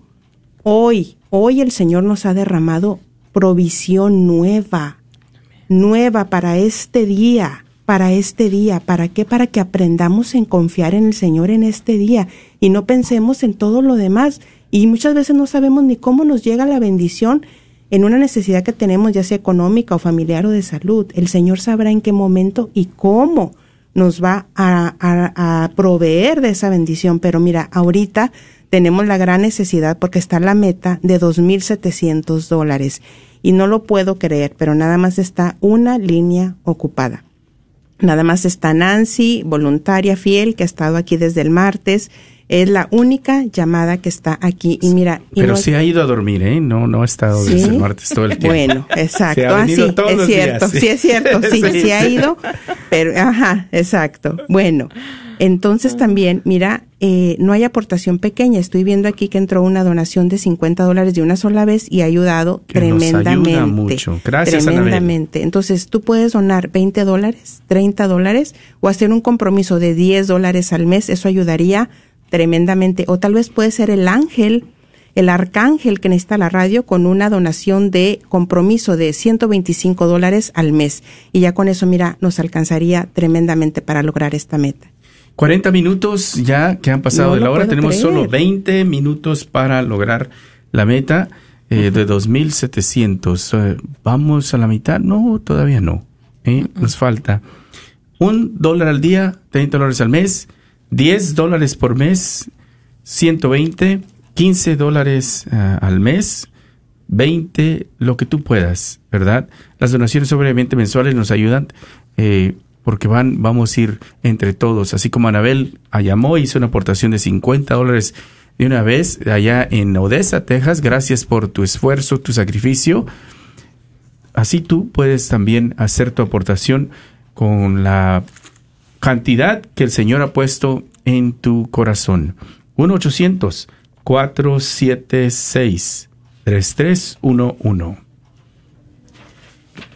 hoy, hoy el Señor nos ha derramado provisión nueva, nueva para este día, para este día. ¿Para qué? Para que aprendamos en confiar en el Señor en este día y no pensemos en todo lo demás. Y muchas veces no sabemos ni cómo nos llega la bendición en una necesidad que tenemos, ya sea económica o familiar o de salud. El Señor sabrá en qué momento y cómo nos va a, a, proveer de esa bendición. Pero mira, ahorita tenemos la gran necesidad porque está la meta de 2.700 dólares. Y no lo puedo creer, pero nada más está una línea ocupada. Nada más está Nancy, voluntaria fiel, que ha estado aquí desde el martes. Es la única llamada que está aquí. Y mira. y Pero no- sí ha ido a dormir, ¿eh? No, no ha estado ¿Sí? desde el martes todo el tiempo. Bueno, exacto. Ha Ah, es cierto, días, sí. es cierto, sí, Sí, sí, ha ido, pero, ajá, exacto. Bueno, entonces también, mira, eh, no hay aportación pequeña. Estoy viendo aquí que entró una donación de 50 dólares de una sola vez y ha ayudado Que nos ayuda tremendamente. mucho. Gracias, Anabel. Tremendamente. Entonces, tú puedes donar 20 dólares, 30 dólares o hacer un compromiso de 10 dólares al mes. Eso ayudaría tremendamente. O tal vez puede ser el ángel, el arcángel que necesita la radio con una donación de compromiso de 125 dólares al mes. Y ya con eso, mira, nos alcanzaría tremendamente para lograr esta meta. 40 minutos ya que han pasado No de la hora. Tenemos creer. solo 20 minutos para lograr la meta eh, de 2.700. Eh, ¿Vamos a la mitad? No, todavía no. ¿eh? Nos falta un dólar al día, 30 dólares al mes, 10 dólares por mes, 120, 15 dólares ah, al mes, 20, lo que tú puedas, ¿verdad? Las donaciones obviamente mensuales nos ayudan eh, porque van, vamos a ir entre todos, así como Anabel llamó, hizo una aportación de 50 dólares de una vez allá en Odessa, Texas, gracias por tu esfuerzo, tu sacrificio. Así tú puedes también hacer tu aportación con la cantidad que el Señor ha puesto en tu corazón. 1-800-476-3311.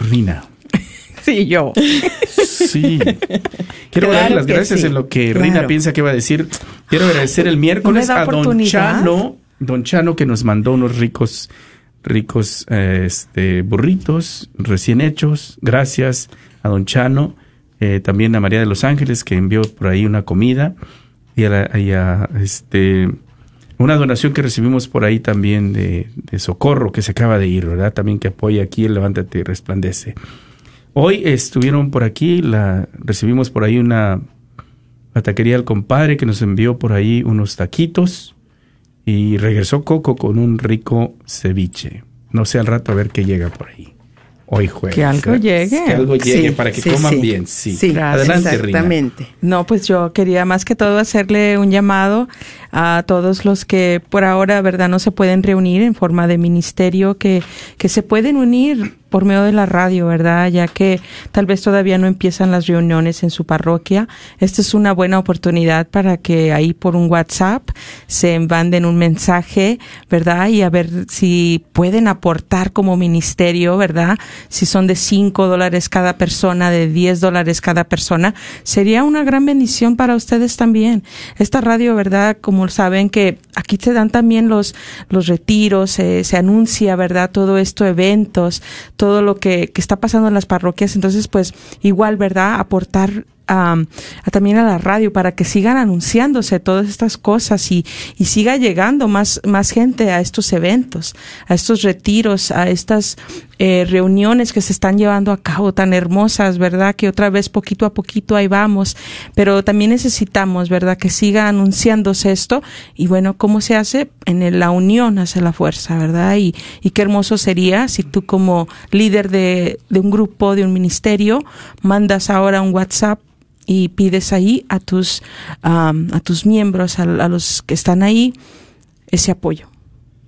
Rina. Sí, yo. Sí. Quiero Claro darle las gracias sí, en lo que claro. Rina piensa que va a decir. Quiero agradecer el miércoles a Don. Chano, Don Chano que nos mandó unos ricos, ricos eh, este, burritos recién hechos. Gracias a Don Chano. Eh, también a María de los Ángeles que envió por ahí una comida y a, la- este una donación que recibimos por ahí también de, de Socorro que se acaba de ir, ¿verdad? También que apoya aquí el Levántate y Resplandece. Hoy estuvieron por aquí, la recibimos por ahí una la taquería del compadre que nos envió por ahí unos taquitos y regresó Coco con un rico ceviche. No sé al rato a ver qué llega por ahí. Hoy jueves. Que algo llegue. Que algo llegue Sí, para que sí, coman sí. bien. Sí. Sí, Adelante, Rina. exactamente. No, pues yo quería más que todo hacerle un llamado a todos los que por ahora, ¿verdad?, no se pueden reunir en forma de ministerio, que, que se pueden unir por medio de la radio, ¿verdad? Ya que tal vez todavía no empiezan las reuniones en su parroquia. Esta es una buena oportunidad para que ahí por un WhatsApp se manden un mensaje, ¿verdad? Y a ver si pueden aportar como ministerio, ¿verdad? Si son de 5 dólares cada persona, de 10 dólares cada persona, sería una gran bendición para ustedes también. Esta radio, ¿verdad? Como saben que aquí se dan también los, los retiros, se se anuncia, ¿verdad? Todo esto, eventos, todo lo que, que está pasando en las parroquias. Entonces, pues igual, ¿verdad? Aportar a también a la radio para que sigan anunciándose todas estas cosas y, y siga llegando más, más gente a estos eventos, a estos retiros, a estas eh, reuniones que se están llevando a cabo tan hermosas, ¿verdad? Que otra vez poquito a poquito ahí vamos, pero también necesitamos, ¿verdad? Que siga anunciándose esto y bueno, ¿cómo se hace? En la unión hace la fuerza, ¿verdad? Y, y qué hermoso sería si tú como líder de, un grupo, de un ministerio, mandas ahora un WhatsApp y pides ahí a tus, a tus miembros, a los que están ahí, ese apoyo.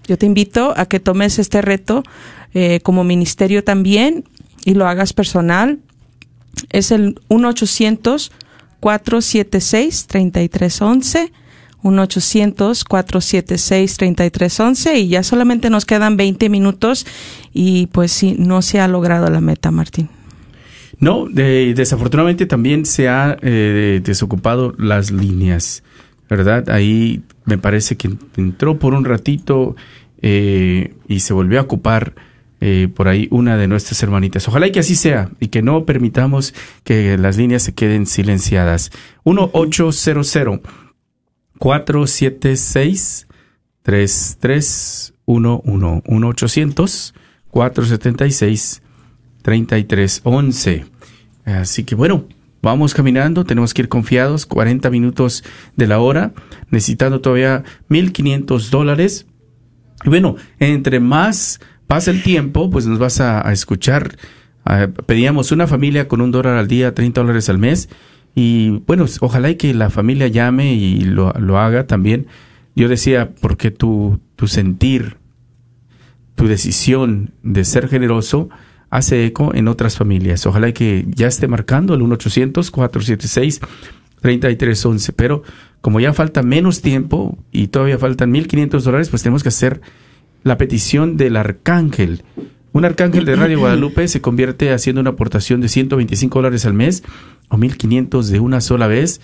Yo te invito a que tomes este reto eh, como ministerio también y lo hagas personal. Es el 1-800-476-3311. 1-800-476-3311 y ya solamente nos quedan 20 minutos y pues sí, no se ha logrado la meta, Martín. No, de- desafortunadamente también se ha eh, desocupado las líneas, ¿verdad? Ahí me parece que entró por un ratito eh, y se volvió a ocupar eh, por ahí una de nuestras hermanitas. Ojalá y que así sea y que no permitamos que las líneas se queden silenciadas. 1-800 476 3311 1-800 476 3311. Así que bueno, vamos caminando, tenemos que ir confiados, 40 minutos de la hora, necesitando todavía 1.500 dólares. Y bueno, entre más pasa el tiempo, pues nos vas a, escuchar. Ah, pedíamos una familia con un dólar al día, 30 dólares al mes. Y bueno, ojalá y que la familia llame y lo, lo haga también. Yo decía, porque tu, tu sentir, tu decisión de ser generoso hace eco en otras familias. Ojalá y que ya esté marcando el 1-800-476-3311. Pero como ya falta menos tiempo y todavía faltan 1.500 dólares, pues tenemos que hacer la petición del arcángel. Un arcángel de Radio Guadalupe se convierte haciendo una aportación de 125 dólares al mes o 1.500 de una sola vez.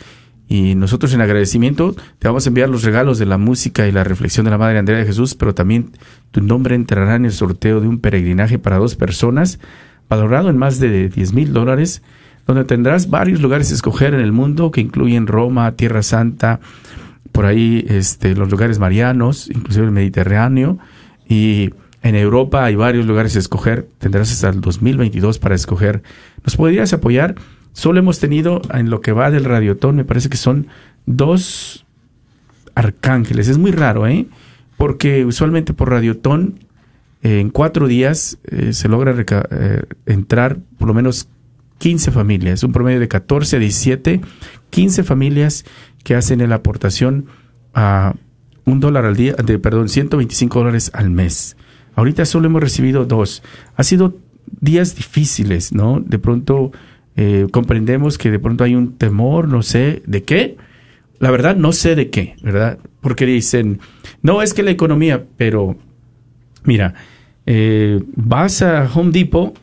Y nosotros en agradecimiento te vamos a enviar los regalos de la música y la reflexión de la Madre Andrea de Jesús, pero también tu nombre entrará en el sorteo de un peregrinaje para dos personas, valorado en más de 10 mil dólares, donde tendrás varios lugares a escoger en el mundo que incluyen Roma, Tierra Santa, por ahí este, los lugares marianos, inclusive el Mediterráneo, y en Europa hay varios lugares a escoger, tendrás hasta el 2022 para escoger. ¿Nos podrías apoyar? Solo hemos tenido en lo que va del radiotón, me parece que son dos arcángeles. Es muy raro, ¿eh? Porque usualmente por radiotón, eh, en cuatro días eh, se logra eh, entrar por lo menos 15 familias, un promedio de 14 a 17, 15 familias que hacen la aportación a un dólar al día, de, perdón, 125 dólares al mes. Ahorita solo hemos recibido dos. Ha sido días difíciles, ¿no? De pronto eh, comprendemos que de pronto hay un temor, no sé de qué. La verdad, no sé de qué, ¿verdad? Porque dicen, no es que la economía, pero mira, eh, vas a Home Depot.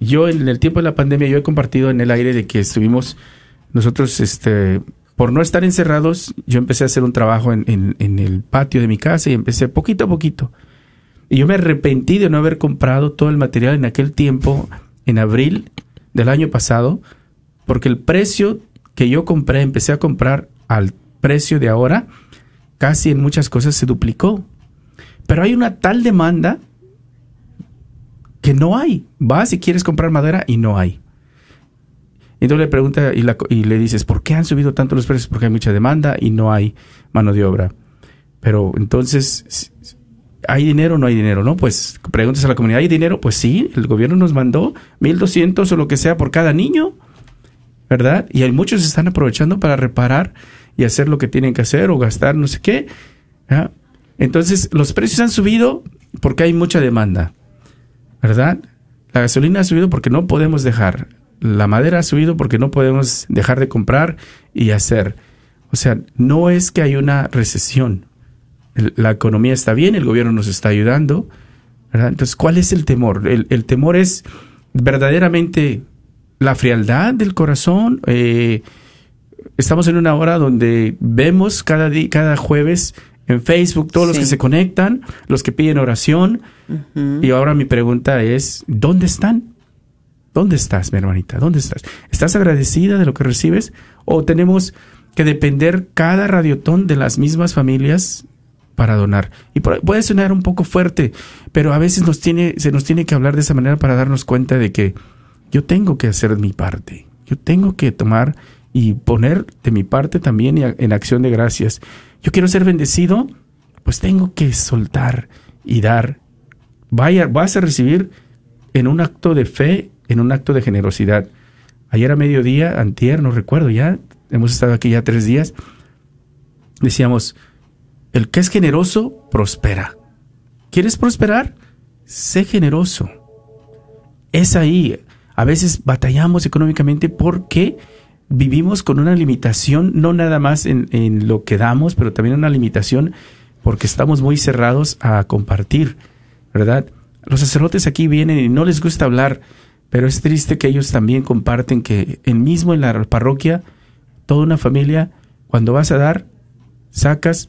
Yo en el tiempo de la pandemia, yo he compartido en el aire de que estuvimos nosotros, este, por no estar encerrados, yo empecé a hacer un trabajo en, el patio de mi casa y empecé poquito a poquito. Y yo me arrepentí de no haber comprado todo el material en aquel tiempo, en abril del año pasado, porque el precio que yo compré, empecé a comprar al precio de ahora, casi en muchas cosas se duplicó. Pero hay una tal demanda que no hay. Vas si quieres comprar madera y no hay. Entonces le pregunta y, y le dices, ¿por qué han subido tanto los precios? Porque hay mucha demanda y no hay mano de obra. Pero entonces, ¿hay dinero o no hay dinero? No, pues preguntas a la comunidad, ¿hay dinero? Pues sí, el gobierno nos mandó 1.200 o lo que sea por cada niño, ¿verdad? Y hay muchos que están aprovechando para reparar y hacer lo que tienen que hacer o gastar no sé qué. Entonces, los precios han subido porque hay mucha demanda, ¿verdad? La gasolina ha subido porque no podemos dejar. La madera ha subido porque no podemos dejar de comprar y hacer. O sea, no es que hay una recesión. La economía está bien, el gobierno nos está ayudando. ¿verdad? Entonces, ¿cuál es el temor? El, el temor es verdaderamente la frialdad del corazón. Eh, estamos en una hora donde vemos cada, di- cada jueves en Facebook todos los que se conectan, los que piden oración. Y ahora mi pregunta es, ¿dónde están? ¿Dónde estás, mi hermanita? ¿Dónde estás? ¿Estás agradecida de lo que recibes? ¿O tenemos que depender cada radiotón de las mismas familias para donar? Y puede sonar un poco fuerte, pero a veces nos tiene, se nos tiene que hablar de esa manera para darnos cuenta de que yo tengo que hacer mi parte. Yo tengo que tomar y poner de mi parte también en acción de gracias. Yo quiero ser bendecido, pues tengo que soltar y dar. Vaya, vas a recibir en un acto de fe, en un acto de generosidad. Ayer a mediodía, antier, no recuerdo ya, hemos estado aquí ya tres días, decíamos, el que es generoso, prospera. ¿Quieres prosperar? Sé generoso. Es ahí. A veces batallamos económicamente porque vivimos con una limitación, no nada más en, en lo que damos, pero también una limitación porque estamos muy cerrados a compartir, ¿verdad? Los sacerdotes aquí vienen y no les gusta hablar, pero es triste que ellos también comparten que en mismo en la parroquia, toda una familia, cuando vas a dar, sacas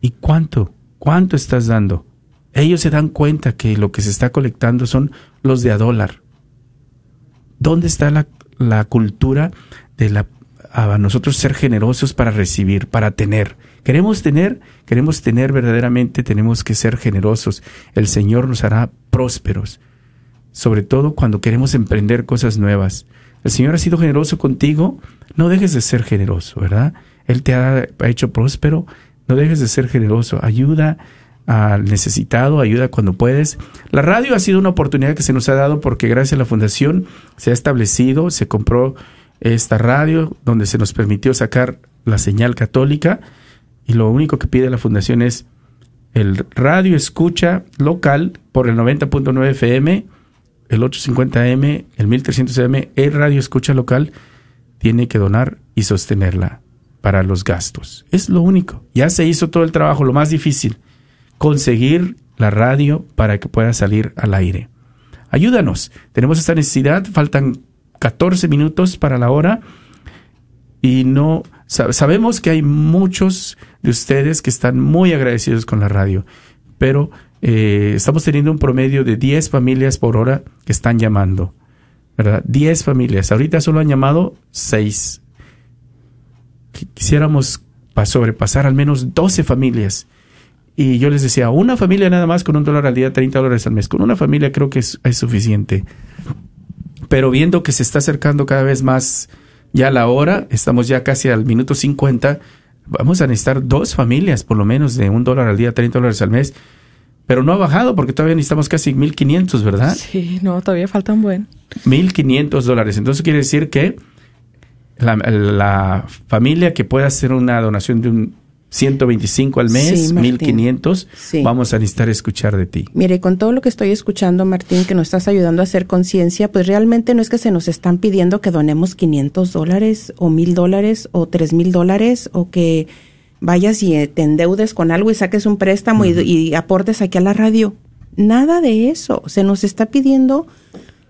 y cuánto, cuánto estás dando. Ellos se dan cuenta que lo que se está colectando son los de a dólar. ¿Dónde está la, la cultura de la, a nosotros ser generosos para recibir, para tener? Queremos tener, queremos tener verdaderamente, tenemos que ser generosos. El Señor nos hará prósperos, sobre todo cuando queremos emprender cosas nuevas. El Señor ha sido generoso contigo, no dejes de ser generoso, ¿verdad? Él te ha, ha hecho próspero, no dejes de ser generoso. Ayuda al necesitado, ayuda cuando puedes. La radio ha sido una oportunidad que se nos ha dado porque gracias a la fundación se ha establecido, se compró esta radio donde se nos permitió sacar la señal católica y lo único que pide la fundación es el radio escucha local por el 90.9 FM, el 850M, el 1300M, el radio escucha local tiene que donar y sostenerla para los gastos. Es lo único. Ya se hizo todo el trabajo, lo más difícil, conseguir la radio para que pueda salir al aire. Ayúdanos, tenemos esta necesidad, faltan 14 minutos para la hora y no sab- sabemos que hay muchos de ustedes que están muy agradecidos con la radio, pero eh, estamos teniendo un promedio de 10 familias por hora que están llamando, ¿verdad? 10 familias. Ahorita solo han llamado 6. Quisiéramos pa- sobrepasar al menos 12 familias. Y yo les decía, una familia nada más con un dólar al día, 30 dólares al mes. Con una familia creo que es, es suficiente. Pero viendo que se está acercando cada vez más ya la hora, estamos ya casi al minuto 50, vamos a necesitar dos familias por lo menos de un dólar al día, 30 dólares al mes. Pero no ha bajado porque todavía necesitamos casi 1.500, ¿verdad? Sí, no, todavía falta un buen. 1.500 dólares. Entonces quiere decir que la, la familia que pueda hacer una donación de un 125 al mes, Sí, Martín. 1.500, Sí. vamos a necesitar escuchar de ti. Mire, con todo lo que estoy escuchando, Martín, que nos estás ayudando a hacer conciencia, pues realmente no es que se nos están pidiendo que donemos 500 dólares o 1000 dólares o 3000 dólares o que vayas y eh, te endeudes con algo y saques un préstamo y- y, aportes aquí a la radio. Nada de eso. Se nos está pidiendo,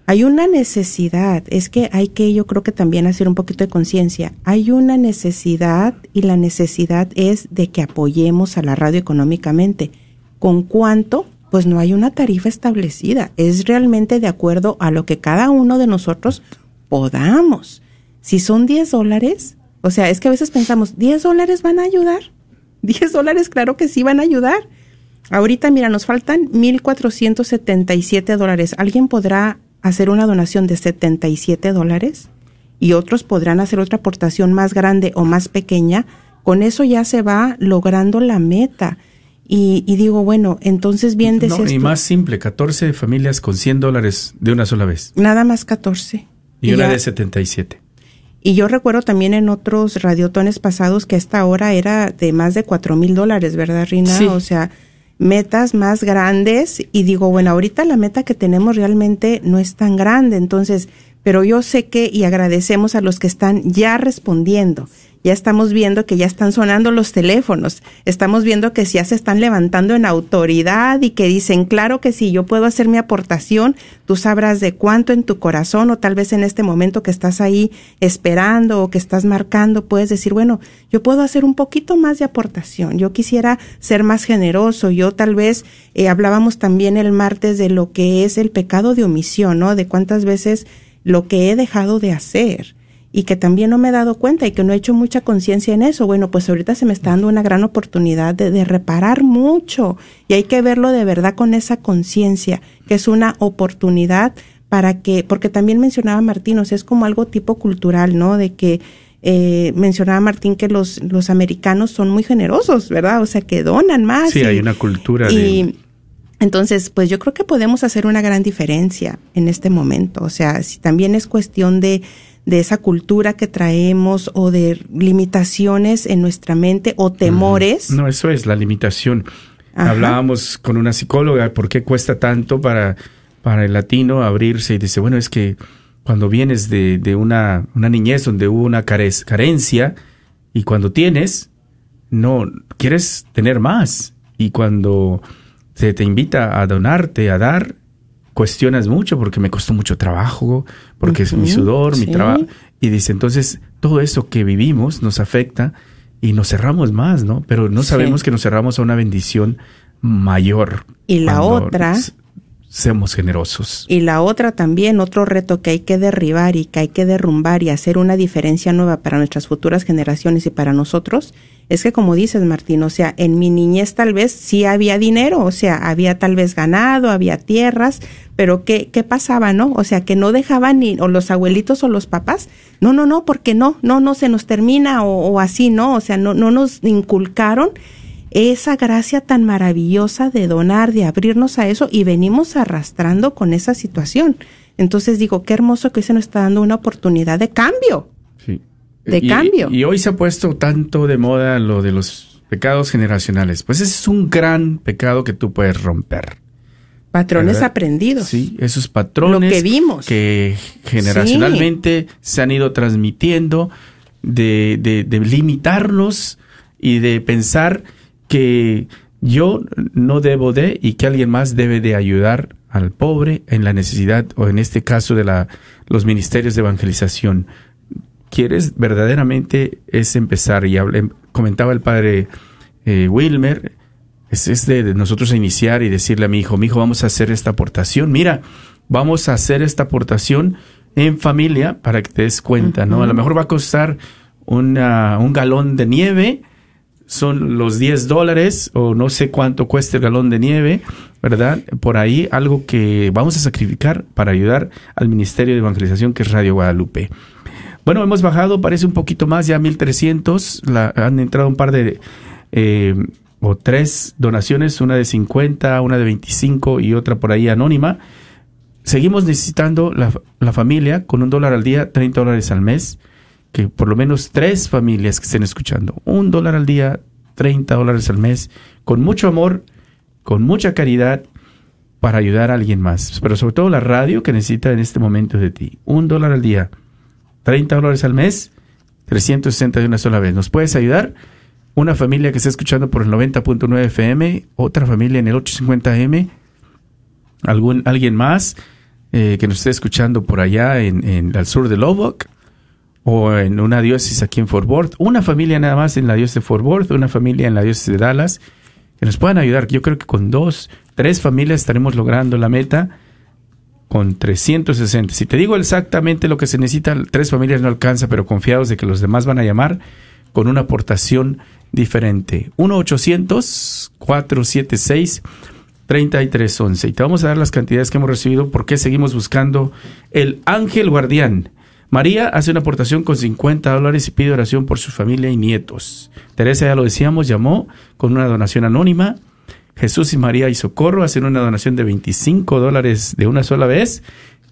hay una necesidad. Es que hay que, yo creo que también hacer un poquito de conciencia. Hay una necesidad y la necesidad es de que apoyemos a la radio económicamente. ¿Con cuánto? Pues no hay una tarifa establecida. Es realmente de acuerdo a lo que cada uno de nosotros podamos. Si son 10 dólares, o sea, es que a veces pensamos, ¿10 dólares van a ayudar? 10 dólares, claro que sí van a ayudar. Ahorita, mira, nos faltan 1.477 dólares. ¿Alguien podrá hacer una donación de 77 dólares? Y otros podrán hacer otra aportación más grande o más pequeña. Con eso ya se va logrando la meta. Y, y digo, bueno, entonces bien No, decías y tú, más simple, 14 familias con 100 dólares de una sola vez. nada más 14. Y una ya- de 77. Y yo recuerdo también en otros radiotones pasados que esta hora era de más de cuatro mil dólares, ¿verdad, Rina? Sí. O sea, metas más grandes. Y digo, bueno, ahorita la meta que tenemos realmente no es tan grande. Entonces, pero yo sé que y agradecemos a los que están ya respondiendo. Ya estamos viendo que ya están sonando los teléfonos, estamos viendo que ya se están levantando en autoridad y que dicen, claro que sí, yo puedo hacer mi aportación, tú sabrás de cuánto en tu corazón o tal vez en este momento que estás ahí esperando o que estás marcando, puedes decir, bueno, yo puedo hacer un poquito más de aportación, yo quisiera ser más generoso, yo tal vez eh, hablábamos también el martes de lo que es el pecado de omisión, ¿no? De cuántas veces lo que he dejado de hacer y que también no me he dado cuenta y que no he hecho mucha conciencia en eso. Bueno, pues ahorita se me está dando una gran oportunidad de, de reparar mucho y hay que verlo de verdad con esa conciencia, que es una oportunidad para que, porque también mencionaba Martín, o sea, es como algo tipo cultural, ¿no? De que eh, mencionaba Martín que los, los americanos son muy generosos, ¿verdad? O sea, que donan más. Sí, y- hay una cultura y de... entonces, pues yo creo que podemos hacer una gran diferencia en este momento. O sea, si también es cuestión de, de esa cultura que traemos o de limitaciones en nuestra mente o temores. No, eso es la limitación. Ajá. Hablábamos con una psicóloga, ¿por qué cuesta tanto para, para el latino abrirse? Y dice, bueno, es que cuando vienes de, de una, una niñez donde hubo una carez- carencia y cuando tienes, no, quieres tener más. Y cuando se te invita a donarte, a dar, cuestionas mucho porque me costó mucho trabajo, porque es mi sudor, mi trabajo. Y dice, entonces, todo eso que vivimos nos afecta y nos cerramos más, ¿no? Pero no Sí. sabemos que nos cerramos a una bendición mayor. Y la otra- Seamos generosos. Y la otra también, otro reto que hay que derribar y que hay que derrumbar y hacer una diferencia nueva para nuestras futuras generaciones y para nosotros, es que como dices Martín, o sea, en mi niñez tal vez sí había dinero, o sea, había tal vez ganado, había tierras, pero ¿qué, qué pasaba, no? O sea, que no dejaban ni o los abuelitos o los papás, no, no, no, porque no, no, no se nos termina o, o así, ¿no? O sea, no, no nos inculcaron esa gracia tan maravillosa de donar, de abrirnos a eso y venimos arrastrando con esa situación. Entonces digo, qué hermoso que hoy se nos está dando una oportunidad de cambio. Sí. De Y- cambio. Y hoy se ha puesto tanto de moda lo de los pecados generacionales. Pues ese es un gran pecado que tú puedes romper. Patrones ¿Verdad? aprendidos. Sí, esos patrones Lo que vimos. que generacionalmente se han ido transmitiendo de, de, de limitarnos y de pensar que yo no debo de y que alguien más debe de ayudar al pobre en la necesidad o en este caso de la, los ministerios de evangelización. ¿Quieres verdaderamente es empezar? Y hablé- comentaba el padre eh, Wilmer, es, es de, de nosotros iniciar y decirle a mi hijo, mi hijo, vamos a hacer esta aportación. Mira, vamos a hacer esta aportación en familia para que te des cuenta, ¿no? A lo mejor va a costar una, un galón de nieve, son los 10 dólares o no sé cuánto cuesta el galón de nieve, ¿verdad? Por ahí algo que vamos a sacrificar para ayudar al Ministerio de Evangelización que es Radio Guadalupe. Bueno, hemos bajado, parece un poquito más, ya 1300, la, han entrado un par de, eh, o tres donaciones, una de 50, una de 25 y otra por ahí anónima. Seguimos necesitando la, la familia con un dólar al día, 30 dólares al mes, que por lo menos tres familias que estén escuchando, un dólar al día, 30 dólares al mes, con mucho amor, con mucha caridad, para ayudar a alguien más. Pero sobre todo la radio que necesita en este momento de ti. Un dólar al día, 30 dólares al mes, 360 de una sola vez. ¿Nos puedes ayudar? Una familia que está escuchando por el 90.9 FM, otra familia en el 850M, algún, alguien más eh, que nos esté escuchando por allá en, el sur de Lubbock o en una diócesis aquí en Fort Worth, una familia nada más en la diócesis de Fort Worth, una familia en la diócesis de Dallas, que nos puedan ayudar. Yo creo que con dos, tres familias estaremos logrando la meta con 360. Si te digo exactamente lo que se necesita, tres familias no alcanza, pero confiados de que los demás van a llamar con una aportación diferente. 1-800-476-3311. Y te vamos a dar las cantidades que hemos recibido porque seguimos buscando el ángel guardián. María hace una aportación con 50 dólares y pide oración por su familia y nietos. Teresa, ya lo decíamos, llamó con una donación anónima. Jesús y María y Socorro hacen una donación de 25 dólares de una sola vez.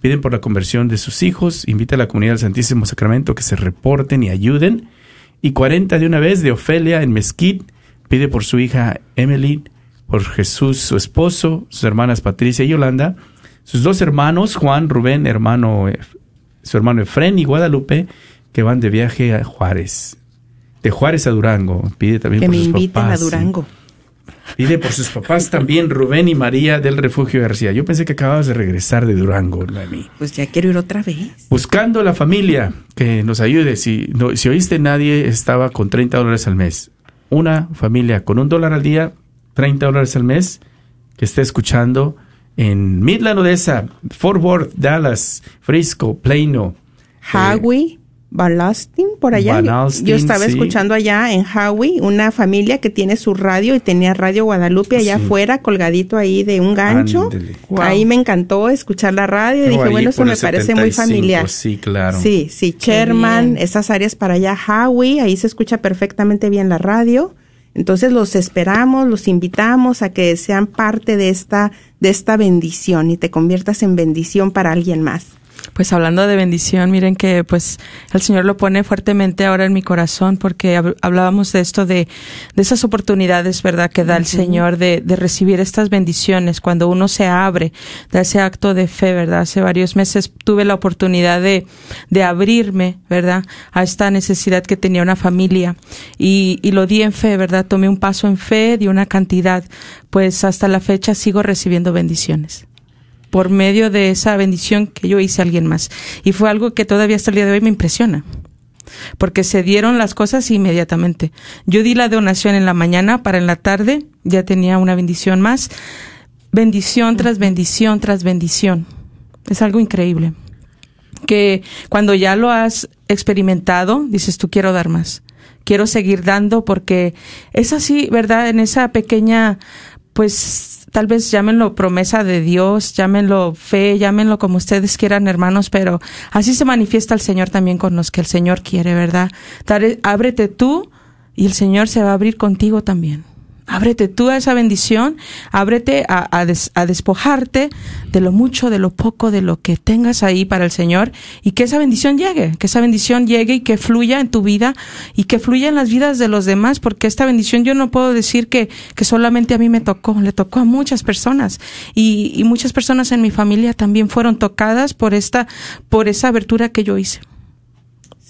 Piden por la conversión de sus hijos. Invita a la comunidad del Santísimo Sacramento que se reporten y ayuden. Y 40 de una vez de Ofelia en Mesquite. Pide por su hija Emily, por Jesús, su esposo, sus hermanas Patricia y Yolanda, sus dos hermanos, Juan, Rubén, hermano, su hermano Efren y Guadalupe, que van de viaje a Juárez. de Juárez a Durango. Pide también Que por me sus inviten papás. a Durango. Pide por sus papás también Rubén y María del Refugio García. Yo pensé que acababas de regresar de Durango, Noemí. Pues ya quiero ir otra vez. Buscando la familia que nos ayude. Si, no, si oíste, nadie estaba con 30 dólares al mes. Una familia con un dólar al día, 30 dólares al mes, que esté escuchando en Midland, Odessa, Fort Worth, Dallas, Frisco, Plano. Howie, Balastin, por allá. Van Yo- estaba sí. escuchando allá en Howie una familia que tiene su radio y tenía Radio Guadalupe allá Sí. afuera, colgadito ahí de un gancho. Ahí me encantó escuchar la radio y dije, bueno, eso me parece muy 75, familiar. Sí, claro. Sí, sí, Sherman, esas áreas para allá, Howie, ahí se escucha perfectamente bien la radio. Entonces los esperamos, los invitamos a que sean parte de esta, de esta bendición y te conviertas en bendición para alguien más. Pues hablando de bendición, miren que pues el Señor lo pone fuertemente ahora en mi corazón porque hab- hablábamos de esto de, de esas oportunidades, ¿verdad? Que da el Señor de, de recibir estas bendiciones cuando uno se abre, de ese acto de fe, ¿verdad? Hace varios meses tuve la oportunidad de, de abrirme, ¿verdad? A esta necesidad que tenía una familia y, y lo di en fe, ¿verdad? Tomé un paso en fe, di una cantidad, pues hasta la fecha sigo recibiendo bendiciones por medio de esa bendición que yo hice a alguien más. Y fue algo que todavía hasta el día de hoy me impresiona. Porque se dieron las cosas inmediatamente. Yo di la donación en la mañana para en la tarde, ya tenía una bendición más. Bendición tras bendición tras bendición. Es algo increíble. Que cuando ya lo has experimentado, dices, tú quiero dar más. Quiero seguir dando porque es así, ¿verdad? En esa pequeña, pues tal vez llámenlo promesa de Dios, llámenlo fe, llámenlo como ustedes quieran, hermanos, pero así se manifiesta el Señor también con los que el Señor quiere, ¿verdad? Ábrete tú y el Señor se va a abrir contigo también. Ábrete tú a esa bendición, ábrete a, des- a despojarte de lo mucho, de lo poco, de lo que tengas ahí para el Señor y que esa bendición llegue, que esa bendición llegue y que fluya en tu vida y que fluya en las vidas de los demás, porque esta bendición yo no puedo decir que, solamente a mí me tocó, le tocó a muchas personas y muchas personas en mi familia también fueron tocadas por esta, por esa abertura que yo hice.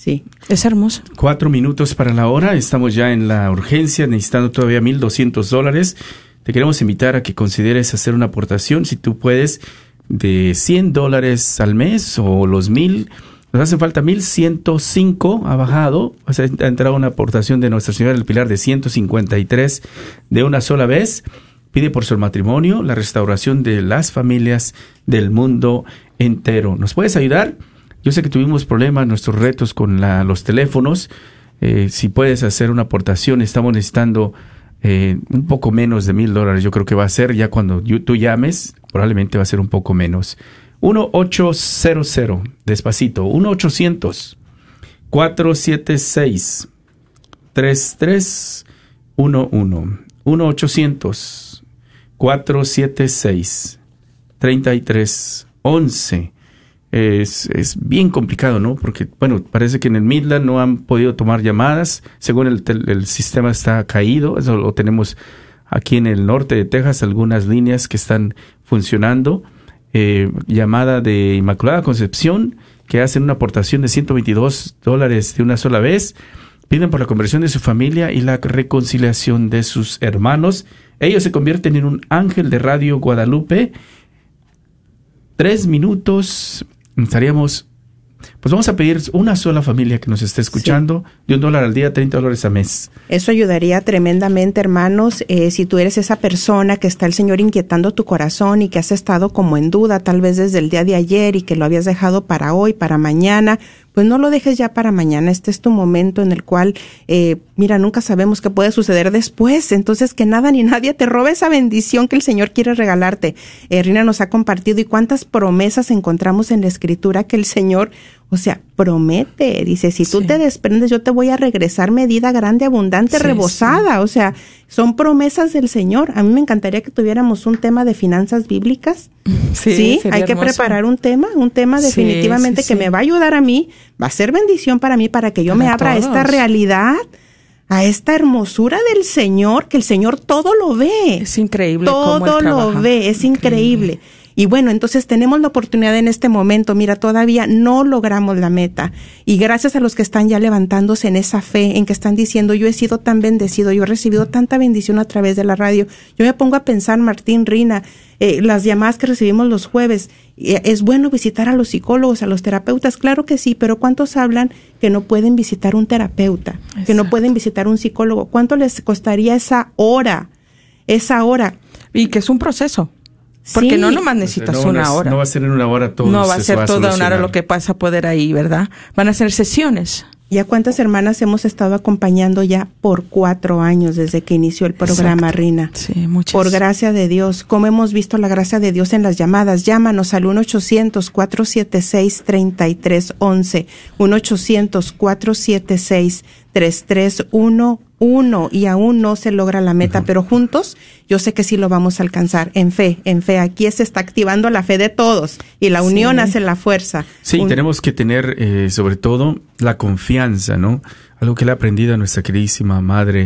Sí. Es hermoso. Cuatro minutos para la hora. Estamos ya en la urgencia, necesitando todavía 1.200 dólares. Te queremos invitar a que consideres hacer una aportación, si tú puedes, de 100 dólares al mes o los 1.000. Nos hace falta 1.105, ha bajado. Ha entrado una aportación de Nuestra Señora del Pilar de 153 de una sola vez. Pide por su matrimonio la restauración de las familias del mundo entero. ¿Nos puedes ayudar? Yo sé que tuvimos problemas, nuestros retos con la- los teléfonos. Eh, si puedes hacer una aportación, estamos necesitando eh, un poco menos de mil dólares. Yo creo que va a ser ya cuando tú llames, probablemente va a ser un poco menos. 1-800, despacito, 1-800 476 3311 1-800 476 3311 es, es bien complicado, ¿no? Porque, bueno, parece que en el Midland no han podido tomar llamadas, según el, el sistema está caído, eso lo tenemos aquí en el norte de Texas, algunas líneas que están funcionando, eh, llamada de Inmaculada Concepción, que hacen una aportación de 122 dólares de una sola vez, piden por la conversión de su familia y la reconciliación de sus hermanos. Ellos se convierten en un ángel de Radio Guadalupe. Tres minutos, estaríamos, pues vamos a pedir una sola familia que nos esté escuchando, de un dólar al día, 30 dólares al mes. Eso ayudaría tremendamente, hermanos, eh, si tú eres esa persona que está el Señor inquietando tu corazón y que has estado como en duda tal vez desde el día de ayer y que lo habías dejado para hoy, para mañana, pues no lo dejes ya para mañana. Este es tu momento en el cual, eh, mira, nunca sabemos qué puede suceder después. Entonces, que nada ni nadie te robe esa bendición que el Señor quiere regalarte. Eh, Rina nos ha compartido y cuántas promesas encontramos en la Escritura que el Señor, o sea, promete. Dice, si tú Sí. te desprendes, yo te voy a regresar medida grande, abundante, Sí, rebosada. O sea, son promesas del Señor. A mí me encantaría que tuviéramos un tema de finanzas bíblicas. Sí, hay que hermoso. preparar un tema, un tema definitivamente que me va a ayudar a mí, va a ser bendición para mí, para que yo Para me abra a esta realidad, a esta hermosura del Señor, que el Señor todo lo ve. Es increíble cómo Todo Él lo trabaja. ve, es increíble. Y bueno, entonces tenemos la oportunidad en este momento, mira, todavía no logramos la meta. Y gracias a los que están ya levantándose en esa fe, en que están diciendo, yo he sido tan bendecido, yo he recibido tanta bendición a través de la radio. Yo me pongo a pensar, Martín, Rina, eh, las llamadas que recibimos los jueves, eh, es bueno visitar a los psicólogos, a los terapeutas, claro que sí, pero ¿cuántos hablan que no pueden visitar un terapeuta, que no pueden visitar un psicólogo? ¿Cuánto les costaría esa hora? Esa hora. Y que es un proceso. Porque Sí. no nomás necesitas No, una hora. No va a ser en una hora todo. no va a se ser toda una hora lo que pasa a poder ahí, ¿verdad? Van a ser sesiones. ¿Y a cuántas hermanas hemos estado acompañando ya por cuatro años desde que inició el programa, Exacto. Rina? Sí, muchas. Por gracia de Dios, como hemos visto la gracia de Dios en las llamadas, llámanos al 1-800-476-3311, 1-800-476-3311 y aún no se logra la meta, pero juntos yo sé que sí lo vamos a alcanzar, en fe, en fe. Aquí se está activando la fe de todos y la unión hace la fuerza. Sí, Un- tenemos que tener eh, sobre todo la confianza, ¿no? Algo que le ha aprendido a nuestra queridísima madre